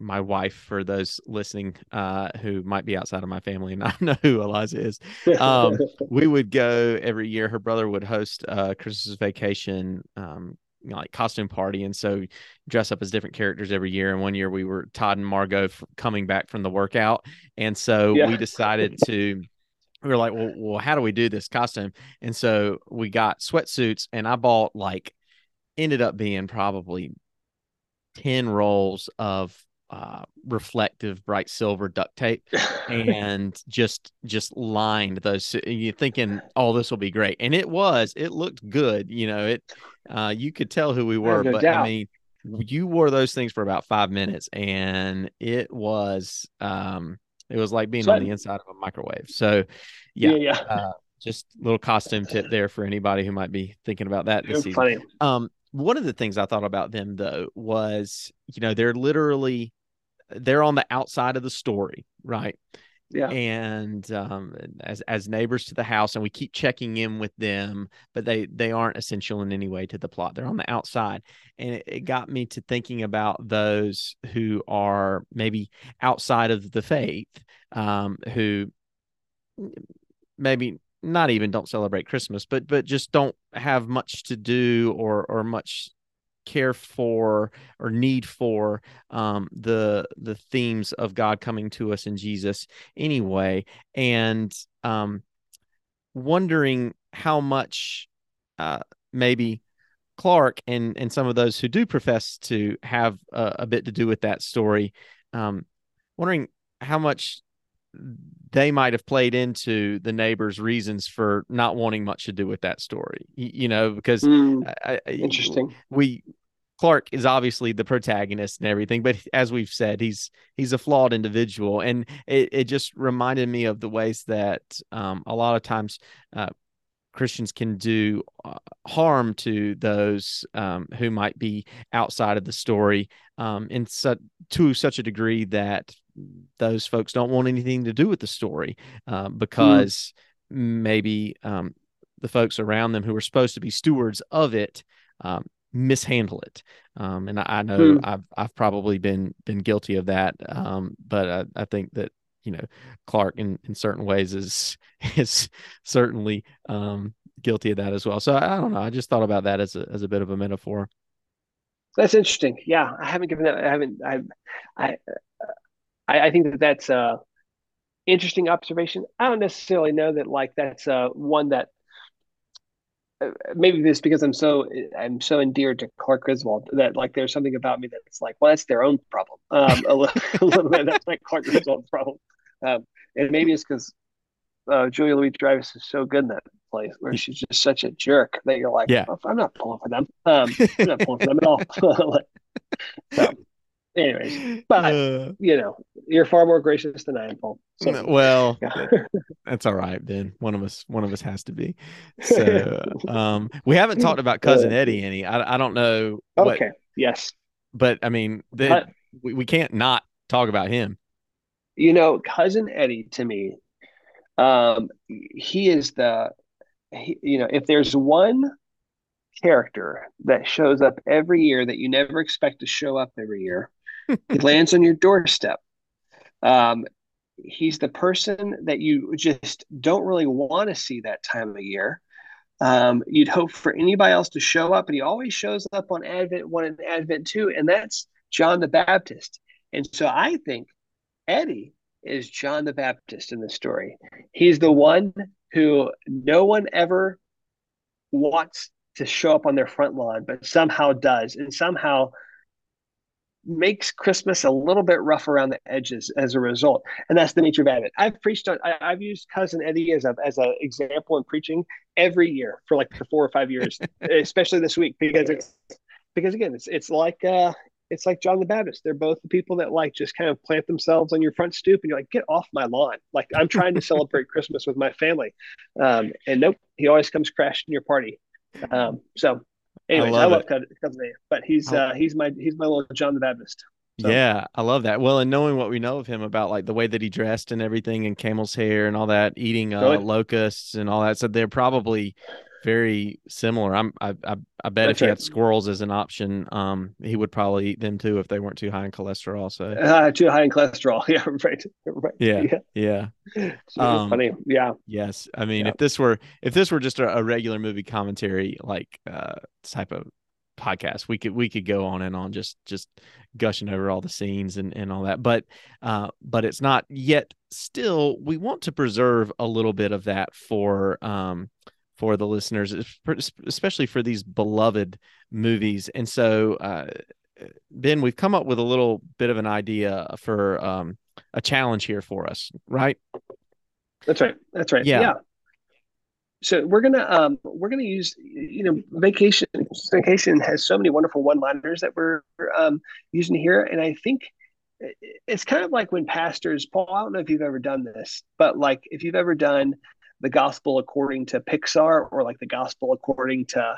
my wife for those listening uh, who might be outside of my family and [LAUGHS] I know who Eliza is. Um, [LAUGHS] we would go every year. Her brother would host a Christmas vacation, um, you know, like costume party, and so dress up as different characters every year. And one year we were Todd and Margot coming back from the workout, and so yeah. we decided to. We were like, well, well, how do we do this costume? And so we got sweatsuits, and I bought like ended up being probably 10 rolls of uh, reflective bright silver duct tape [LAUGHS] and just just lined those you're thinking oh this will be great and it was it looked good you know it uh, you could tell who we were no but doubt. i mean you wore those things for about five minutes and it was um it was like being so, on the inside of a microwave so yeah, yeah, yeah. Uh, just little costume tip there for anybody who might be thinking about that this season. Funny. um one of the things I thought about them though was, you know, they're literally they're on the outside of the story, right? Yeah. And um, as as neighbors to the house, and we keep checking in with them, but they they aren't essential in any way to the plot. They're on the outside, and it, it got me to thinking about those who are maybe outside of the faith, um, who maybe not even don't celebrate Christmas, but but just don't have much to do or or much care for or need for um, the the themes of God coming to us in Jesus anyway, and um, wondering how much uh, maybe Clark and and some of those who do profess to have a, a bit to do with that story, um, wondering how much they might have played into the neighbor's reasons for not wanting much to do with that story. You, know, because Mm, I, I- interesting. we Clark is obviously the protagonist and everything, but as we've said, he's he's a flawed individual, and it, it just reminded me of the ways that um, a lot of times uh, Christians can do uh, harm to those um, who might be outside of the story, um, in su- to such a degree that those folks don't want anything to do with the story uh, because maybe um, the folks around them who are supposed to be stewards of it um, mishandle it. Um, and I, I know Hmm. I've I've probably been been guilty of that. Um, but I, I think that you know Clark in, in certain ways is [LAUGHS] is certainly um, guilty of that as well. So I, don't know. I just thought about that as a as a bit of a metaphor. That's interesting. Yeah, I haven't given that. I haven't. I, I, I think that that's a interesting observation. I don't necessarily know that like that's uh one that maybe it's because I'm so I'm so endeared to Clark Griswold that like there's something about me that's like well that's their own problem. Um, a, little, [LAUGHS] a little bit that's like Clark Griswold's problem. Um, and maybe it's because uh, Julia Louis Dreyfus is so good in that place where she's just such a jerk that you're like, Yeah. "Oh, I'm not pulling for them. Um, I'm not pulling for them at all. [LAUGHS] Like, so, anyways, [LAUGHS] but Uh, you know, you're far more gracious than I am, Paul. So, well, [LAUGHS] yeah. That's all right, then. One of us, one of us has to be. [LAUGHS] So, um, we haven't talked about cousin Eddie any. I, I don't know. What, okay. Yes. but I mean, the, Uh, we, we can't not talk about him. You know, cousin Eddie to me, um, he is the, he, you know, if there's one character that shows up every year that you never expect to show up every year, he lands on your doorstep. Um, he's the person that you just don't really want to see that time of year. Um, you'd hope for anybody else to show up, and he always shows up on Advent one and Advent two, and that's John the Baptist. And so I think Eddie is John the Baptist in the story. He's the one who no one ever wants to show up on their front lawn, but somehow does, and somehow makes Christmas a little bit rough around the edges as a result. And that's the nature of Advent. I've preached on, I, I've used cousin Eddie as a as an example in preaching every year for like the four or five years, [LAUGHS] especially this week because it's because again it's it's like uh it's like John the Baptist. They're both the people that like just kind of plant themselves on your front stoop and you're like, get off my lawn. Like I'm trying to celebrate Christmas with my family. Um, and nope, he always comes crashing your party. Um, so anyways, I love love, it. cousin but he's uh he's my he's my little John the Baptist. So- Yeah, I love that. Well, and knowing what we know of him about like the way that he dressed and everything, and camel's hair and all that, eating uh, Really? locusts and all that, so they're probably very similar. I'm, I, I, I bet That's if he right. had squirrels as an option, um, he would probably eat them too if they weren't too high in cholesterol. So Uh, too high in cholesterol. [LAUGHS] Yeah, right. Right. Yeah. Yeah. yeah, Um, funny. Yeah. yes. I mean, Yeah. if this were if this were just a, a regular movie commentary like uh type of podcast, we could we could go on and on just just gushing over all the scenes and and all that. But uh, but it's not yet. Still, we want to preserve a little bit of that for um for the listeners, especially for these beloved movies. And so, uh, Ben, we've come up with a little bit of an idea for um a challenge here for us, right? That's right. That's right. Yeah. Yeah. So we're gonna um we're gonna use you know vacation vacation has so many wonderful one-liners that we're um using here, and I think it's kind of like when pastors Paul. I don't know if you've ever done this, but like if you've ever done the gospel according to Pixar or like the gospel according to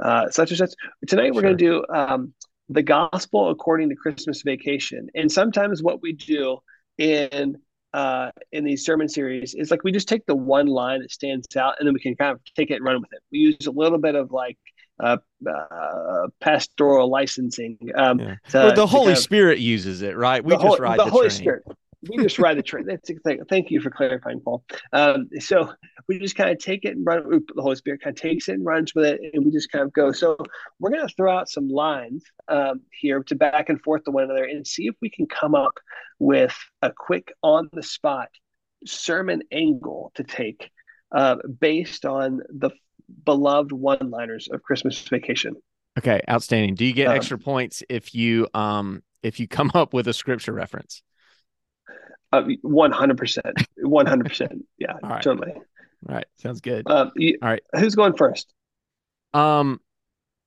uh, such and such. Tonight we're Sure. going to do um, the gospel according to Christmas Vacation, and sometimes what we do in uh, in these sermon series is like we just take the one line that stands out, and then we can kind of take it and run with it. We use a little bit of like uh, uh, pastoral licensing. Um, Yeah. to- the Holy kind of- Spirit uses it, right? We just Hol- ride the, the, Holy train. Spirit. We just ride the train. That's. Thank you for clarifying, Paul. Um, so we just kind of take it and run. The Holy Spirit kind of takes it and runs with it, and we just kind of go. So we're going to throw out some lines um, here to back and forth to one another and see if we can come up with a quick on the spot sermon angle to take uh, based on the beloved one liners of Christmas Vacation. Okay, outstanding. Do you get Um, extra points if you um if you come up with a scripture reference? One hundred percent, one hundred percent. [LAUGHS] Yeah, right. totally. All right, sounds good. Uh, you, All right, who's going first? Um,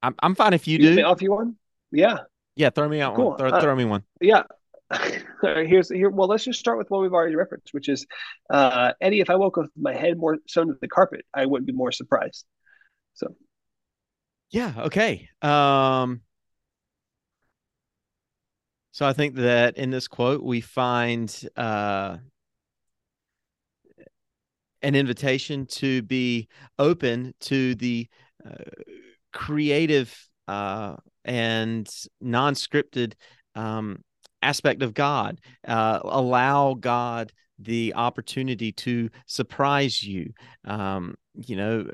I'm I'm fine if you, you do. Off you one? Yeah. Yeah, throw me out cool. one. Throw, uh, throw me one. Yeah. [LAUGHS] Here's here. Well, let's just start with what we've already referenced, which is uh, Eddie. If I woke up with my head more sewn to the carpet, I wouldn't be more surprised. So. Yeah. Okay. Um. So I think that in this quote we find uh, an invitation to be open to the uh, creative uh, and non-scripted um, aspect of God. Uh, allow God the opportunity to surprise you. Um, you know,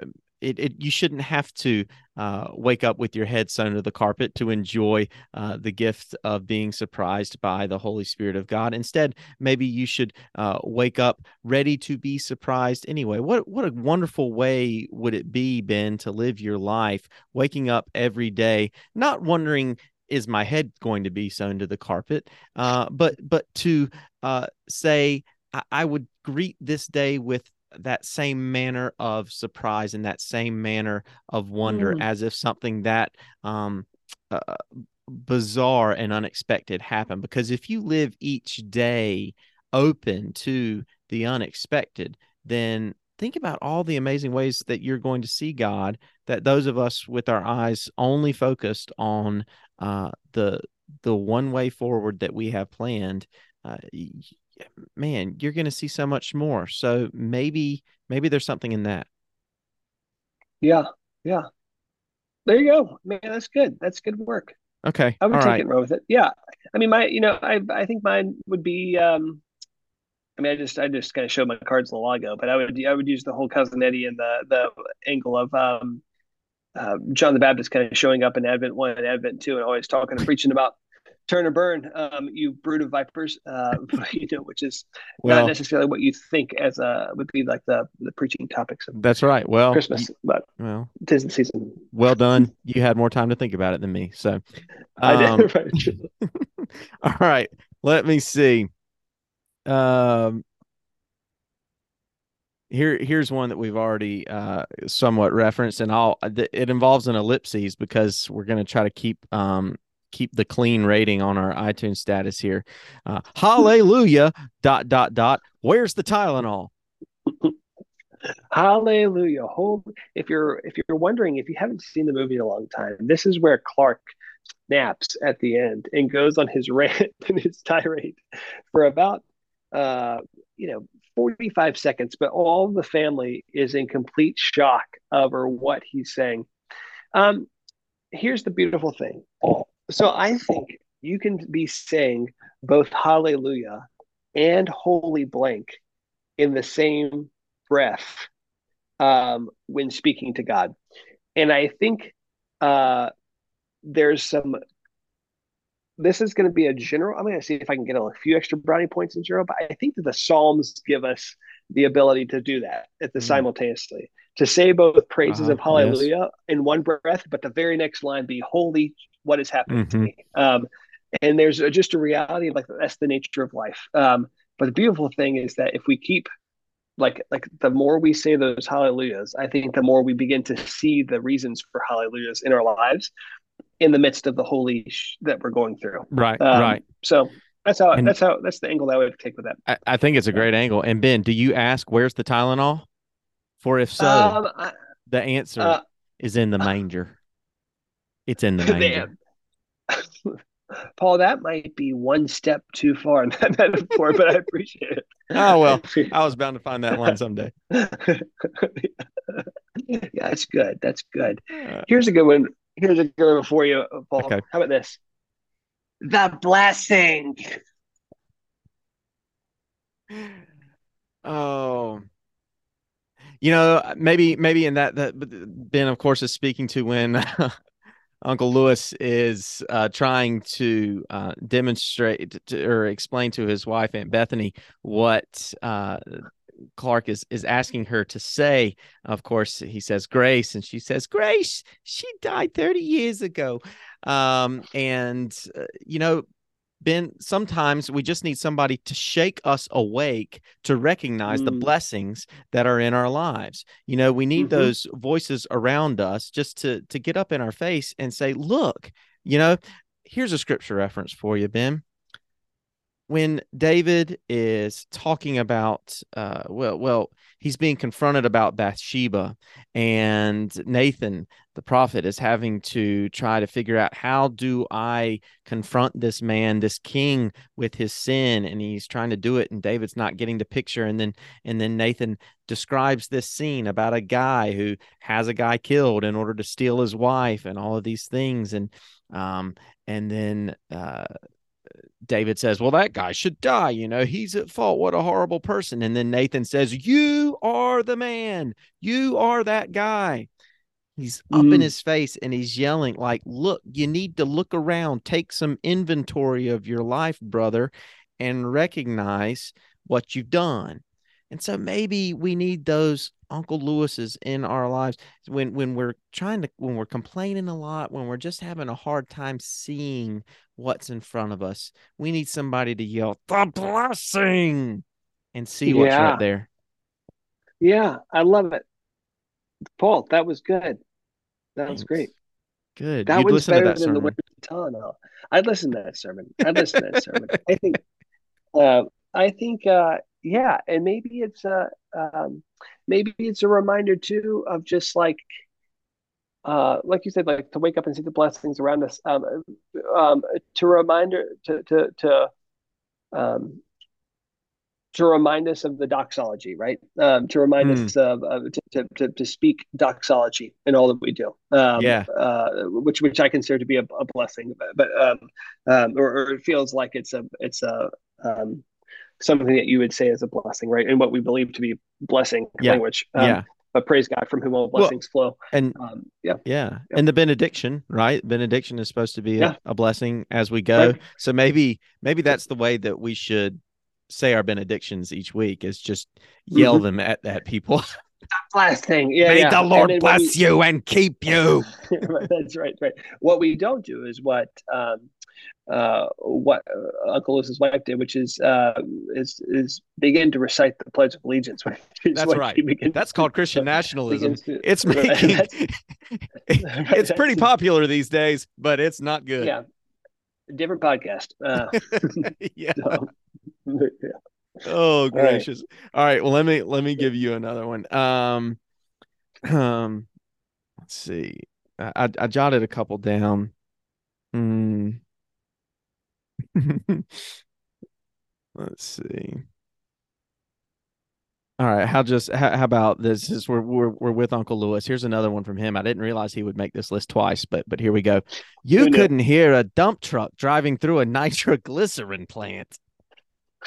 it, it you shouldn't have to uh, wake up with your head sewn to the carpet to enjoy uh, the gift of being surprised by the Holy Spirit of God. Instead, maybe you should uh, wake up ready to be surprised anyway. What what a wonderful way would it be, Ben, to live your life, waking up every day, not wondering is my head going to be sewn to the carpet, uh, but but to uh, say I, I would greet this day with that same manner of surprise and that same manner of wonder mm. as if something that um, uh, bizarre and unexpected happened because if you live each day open to the unexpected then think about all the amazing ways that you're going to see god that those of us with our eyes only focused on uh, the the one way forward that we have planned uh, man, you're going to see so much more. So maybe maybe there's something in that. Yeah, yeah. There you go, man. That's good. That's good work. Okay, I would All take right. it and with it. Yeah, I mean, my, you know, I I think mine would be. um I mean, I just I just kind of showed my cards a while ago, but I would I would use the whole cousin Eddie and the the angle of um, uh, John the Baptist kind of showing up in Advent one and Advent two, and always talking and preaching about turn or burn, um, you brood of vipers, uh, [LAUGHS] [LAUGHS] you know, which is well, not necessarily what you think as a would be like the the preaching topics. Of that's right. Well, Christmas, but well, tis the season. Well done. You had more time to think about it than me, so um, I did. [LAUGHS] Right. all right, let me see. Um, here here's one that we've already uh, somewhat referenced and I'll it involves an ellipses because we're going to try to keep um, keep the clean rating on our iTunes status here. Uh, hallelujah. dot dot dot. Where's the Tylenol? Hallelujah. If you're if you're wondering if you haven't seen the movie in a long time, this is where Clark snaps at the end and goes on his [LAUGHS] rant and his tirade for about uh you know 45 seconds, but all the family is in complete shock over what he's saying. Um, here's the beautiful thing. So I think you can be saying both hallelujah and holy blank in the same breath um, when speaking to God. And I think uh, there's some, this is going to be a general, I'm going to see if I can get a few extra brownie points in general, but I think that the Psalms give us the ability to do that at the mm. simultaneously to say both praises uh-huh, of hallelujah yes. in one breath, but the very next line be holy, what is happening mm-hmm. to me? Um, and there's a, just a reality of like that's the nature of life. Um, but the beautiful thing is that if we keep like like the more we say those hallelujahs, I think the more we begin to see the reasons for hallelujahs in our lives in the midst of the holy sh- that we're going through. Right, um, right. So that's how and that's how that's the angle that I would take with that. I, I think it's a great angle. And Ben, do you ask where's the Tylenol? For if so, um, I, the answer uh, is in the manger. It's in the [LAUGHS] manger. [LAUGHS] Paul, that might be one step too far in that [LAUGHS] metaphor, but I appreciate it. Oh well, I was bound to find that line someday. yeah, that's good. That's good. Uh, here's a good one. Here's a good one for you, Paul. Okay. How about this? The blessing. Oh, you know, maybe maybe in that that Ben, of course, is speaking to when Uncle Lewis is uh, trying to uh, demonstrate to, or explain to his wife Aunt Bethany what uh, Clark is is asking her to say. Of course, he says Grace, and she says Grace. She died thirty years ago, um, and uh, you know Ben, sometimes we just need somebody to shake us awake to recognize mm. the blessings that are in our lives. You know, we need mm-hmm. those voices around us just to to get up in our face and say, "Look, you know, here's a scripture reference for you, Ben when David is talking about, uh, well, well, he's being confronted about Bathsheba, and Nathan, the prophet, is having to try to figure out how do I confront this man, this king, with his sin, and he's trying to do it, and David's not getting the picture, and then and then Nathan describes this scene about a guy who has a guy killed in order to steal his wife, and all of these things, and um, and then uh, David says, Well, that guy should die. You know, he's at fault. What a horrible person. And then Nathan says, You are the man. You are that guy. He's up mm. in his face and he's yelling, like, Look, you need to look around, take some inventory of your life, brother, and recognize what you've done. And so maybe we need those Uncle Lewis's in our lives when when we're trying to when we're complaining a lot, when we're just having a hard time seeing what's in front of us. We need somebody to yell the blessing and see what's yeah. right there. Yeah, I love it. Paul, that was good. That was great. Good. That You'd was better than sermon. the Winter Tunnel. I'd listen to that sermon. I'd listen to that sermon. I think [LAUGHS] uh, I think uh, yeah, and maybe it's a um, maybe it's a reminder too of just like uh, like you said, like to wake up and see the blessings around us. Um, um, to reminder to to to um, to remind us of the doxology, right? Um, to remind mm. us of, of to, to, to speak doxology in all that we do. Um, yeah. Uh, which which I consider to be a, a blessing, but, but um, um, or, or, it feels like it's a it's a um, something that you would say is a blessing, right? And what we believe to be blessing yeah. language. Um, yeah. But praise God from whom all blessings well, flow. And um, yeah. yeah. Yeah. And the benediction, right? Benediction is supposed to be yeah. a, a, blessing as we go. Right. So maybe, maybe that's the way that we should say our benedictions each week is just yell mm-hmm. them at, that people. [LAUGHS] blessing. Yeah. May yeah. the Lord bless we, you and keep you. [LAUGHS] that's right. Right. What we don't do is what um, uh, what uh, Uncle Lewis's wife did, which is uh, is is begin to recite the Pledge of Allegiance. [LAUGHS] That's right. That's called Christian nationalism. To, it's making it's pretty popular these days, but it's not good. Yeah, different podcast. Uh, yeah. So, yeah. [LAUGHS] Oh gracious! All right. All right. Well, let me let me give you another one. Um, [CLEARS THROAT] um, let's see. I I jotted a couple down. Hmm. [LAUGHS] Let's see. All right, how just how, how about this? Is we're, we're we're with Uncle Lewis. Here's another one from him. I didn't realize he would make this list twice, but but here we go. You couldn't hear a dump truck driving through a [LAUGHS] nitroglycerin plant.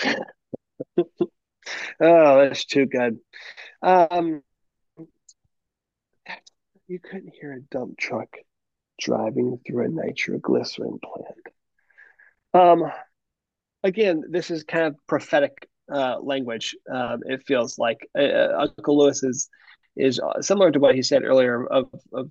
[LAUGHS] oh, that's too good. Um, you couldn't hear a dump truck driving through a nitroglycerin plant. Um, again, this is kind of prophetic uh, language. Um, it feels like uh, uh, Uncle Lewis is is similar to what he said earlier of, of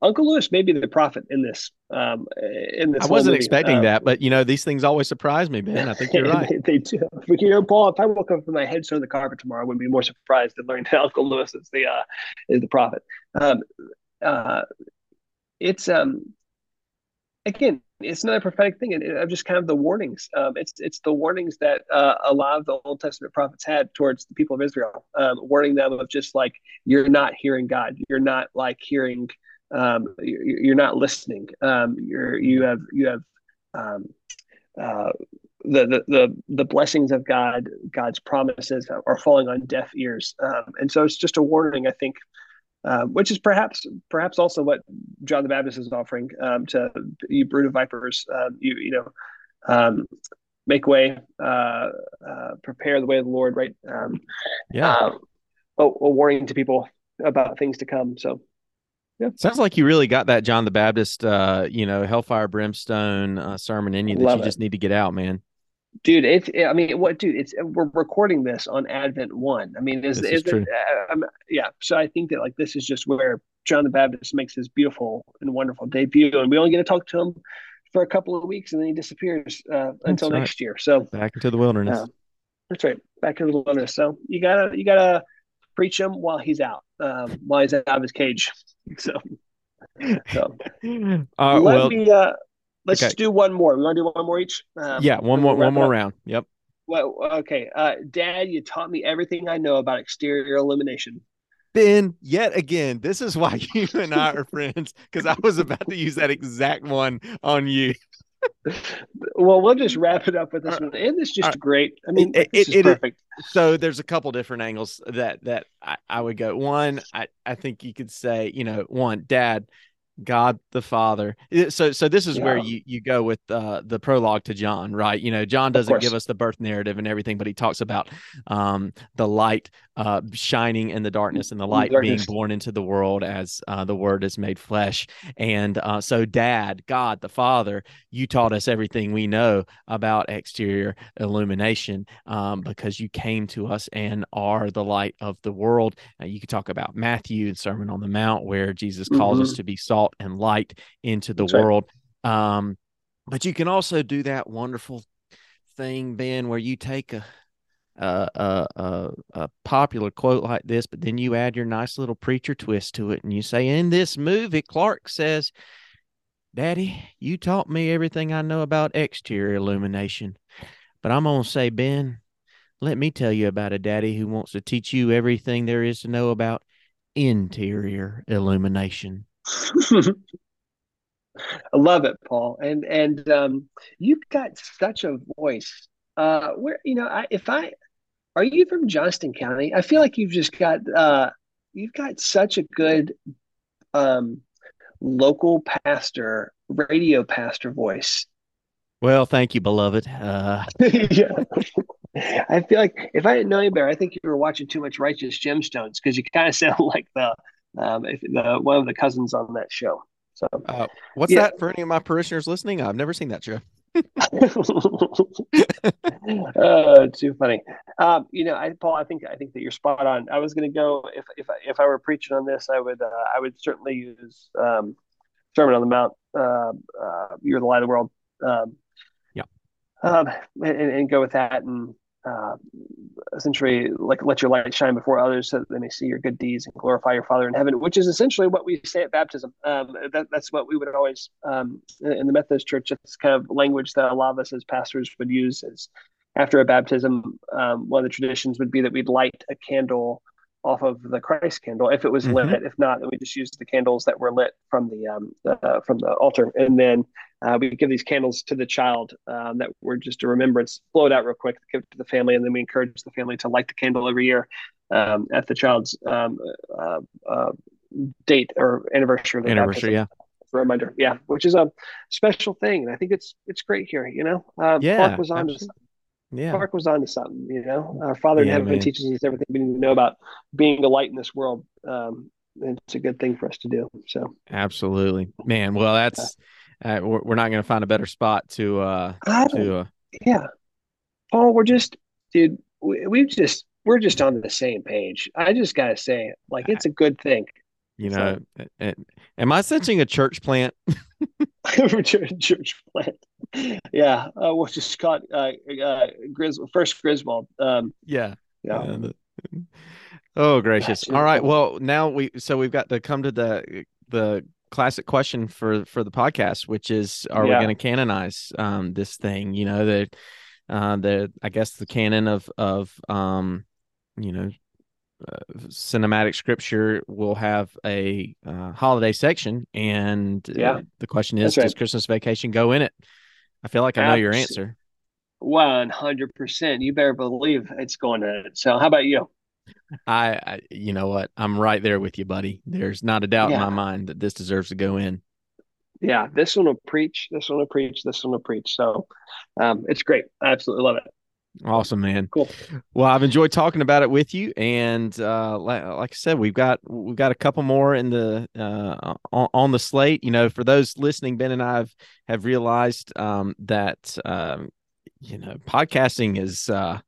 Uncle Lewis may be the prophet in this. Um, in this, I wasn't expecting uh, that, but you know these things always surprise me, Ben. I think you're [LAUGHS] right. they, they, do. But, you know, Paul, if I woke up with my head on the carpet tomorrow, I wouldn't be more surprised to learn [LAUGHS] that Uncle Lewis is the uh, is the prophet. Um, uh, it's um, again, it's another prophetic thing, and it, just kind of the warnings. Um, it's it's the warnings that uh, a lot of the Old Testament prophets had towards the people of Israel, um, warning them of just like you're not hearing God, you're not like hearing, um, you're, you're, not listening. Um, you're you have you have um, uh, the, the the the blessings of God, God's promises are falling on deaf ears, um, and so it's just a warning. I think um, which is perhaps perhaps also what John the Baptist is offering um, to you brood of vipers. Um, you you know, um, make way, uh, uh, prepare the way of the Lord. Right? Um, yeah. Uh, a, a, warning to people about things to come. So. Yeah. Sounds like you really got that John the Baptist, uh, you know, hellfire brimstone uh, sermon in you that Love you just need to get out, man dude it's i mean what dude it's we're recording this on advent one i mean is, is, is it, uh, yeah so i think that like this is just where john the baptist makes his beautiful and wonderful debut and we only get to talk to him for a couple of weeks and then he disappears uh, until right. next year. So back into the wilderness. Uh, that's right, back into the wilderness. So you gotta you gotta preach him while he's out, um, while he's out of his cage. [LAUGHS] So, so uh, let well, me uh, let's okay. do one more. We want to do one more each. Um, yeah, one more one more up. round. Yep. Well, okay, uh, Dad, you taught me everything I know about exterior illumination. Ben, yet again, this is why [LAUGHS] you and I are [LAUGHS] friends because I was about to use that exact one on you. Well, we'll just wrap it up with this one, and it's just great. I mean, it, it, it perfect. so there's a couple different angles that that I, I would go. One, I I think you could say, you know, one, Dad, God the Father. So so this is yeah. where you you go with uh, the prologue to John, right? You know, John doesn't give us the birth narrative and everything, but he talks about um, the light uh, shining in the darkness and the light being born into the world as uh, the Word is made flesh. And uh, so, Dad, God the Father, you taught us everything we know about exterior illumination um, because you came to us and are the light of the world. you could talk about Matthew and Sermon on the Mount, where Jesus calls mm-hmm. us to be salt salt and light into the That's world. Right. Um, but you can also do that wonderful thing, Ben, where you take a a, a, a, popular quote like this, but then you add your nice little preacher twist to it, and you say, "In this movie, Clark says, Daddy, you taught me everything I know about exterior illumination, but I'm gonna say, Ben, let me tell you about a daddy who wants to teach you everything there is to know about interior illumination." [LAUGHS] I love it, Paul. And and um, you've got such a voice. Uh, where you know, I, if I are you from Johnston County? I feel like you've just got uh, you've got such a good um, local pastor, radio pastor voice. Well, thank you, beloved. Uh... [LAUGHS] yeah. I feel like if I didn't know you better, I think you were watching too much Righteous Gemstones because you kind of sound [LAUGHS] like the um, if the, one of the cousins on that show. So, uh, what's yeah. that for any of my parishioners listening? I've never seen that show. Uh, too funny. Um, you know, I, Paul, I think I think that you're spot on. I was going to go if if I, if I were preaching on this, I would uh, I would certainly use um, Sermon on the Mount. Uh, uh you're the light of the world. Um, yeah. Um, and, and, go with that, and uh, essentially like let your light shine before others so that they may see your good deeds and glorify your father in heaven which is essentially what we say at baptism. Um, that, that's what we would always um, in the methodist church it's kind of language that a lot of us as pastors would use as after a baptism um, one of the traditions would be that we'd light a candle off of the Christ candle if it was mm-hmm. lit. If not, then we just use the candles that were lit from the um, uh, from the altar, and then uh, we give these candles to the child um, that were just a remembrance. Blow it out real quick, give it to the family, and then we encourage the family to light the candle every year um, at the child's um, uh, uh, date or anniversary. anniversary, yeah. Reminder, yeah, which is a special thing, and I think it's it's great here. You know, um, yeah, Clark was on absolutely. Yeah. Clark was on to something, you know. Our Father in heaven teaches us everything we need to know about being a light in this world. Um, it's a good thing for us to do. So absolutely, man. Well, that's uh, we're, we're not going to find a better spot to uh to uh, yeah. Paul, we're just dude. We, we just we're just on the same page. I just gotta say, like, it's a good thing. You know, so, am I sensing a church plant? [LAUGHS] [LAUGHS] church plant. Yeah, uh, we'll just caught uh, uh, Gris- first Griswold. Um, yeah, yeah. yeah oh gracious! All right. Well, now we so we've got to come to the the classic question for for the podcast, which is, are yeah. we going to canonize um, this thing? You know, the uh, the I guess the canon of of um, you know uh, cinematic scripture will have a uh, holiday section, and uh, yeah. the question is, right. does Christmas Vacation go in it? I feel like I know your answer. One hundred percent. You better believe it's going to. So, how about you? I, I, you know what? I'm right there with you, buddy. There's not a doubt yeah. in my mind that this deserves to go in. Yeah, this one will preach. This one will preach. This one will preach. So, um, it's great. I absolutely love it. Awesome, man. Cool. Well, I've enjoyed talking about it with you, and uh, like, like, I said, we've got we've got a couple more in the uh, on, on, the slate. You know, for those listening, Ben and I have have realized um, that um, you know podcasting is uh,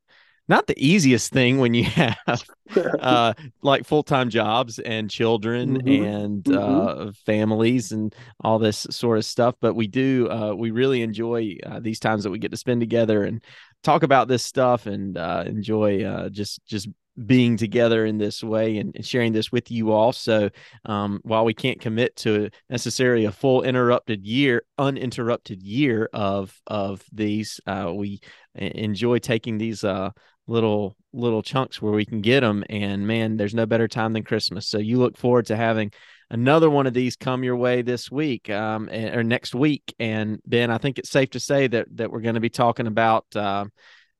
not the easiest thing when you [LAUGHS] have [LAUGHS] uh, like full-time jobs and children mm-hmm. and mm-hmm. Uh, families and all this sort of stuff but we do uh, we really enjoy uh, these times that we get to spend together and talk about this stuff and uh, enjoy uh, just just being together in this way and, and sharing this with you all. So um, while we can't commit to necessarily a full interrupted year, uninterrupted year of of these, uh, we enjoy taking these uh, little little chunks where we can get them. And man, there's no better time than Christmas. So you look forward to having another one of these come your way this week um, or next week. And Ben, I think it's safe to say that that we're going to be talking about, uh,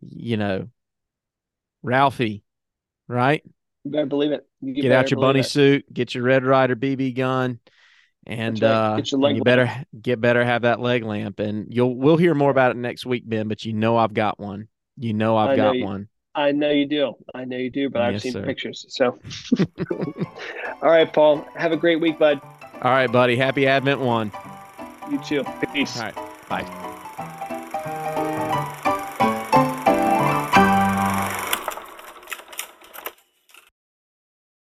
you know, Ralphie right? You better believe it. You get out your bunny it. suit, get your Red Ryder BB gun, and right. uh, and you better get better have that leg lamp. And you'll we'll hear more about it next week, Ben. But you know I've got one. You know I've got you, one. I know you do. I know you do. But yes, I've seen sir. pictures. So, [LAUGHS] all right, Paul. Have a great week, bud. All right, buddy. Happy Advent one. You too. Peace. All right. Bye.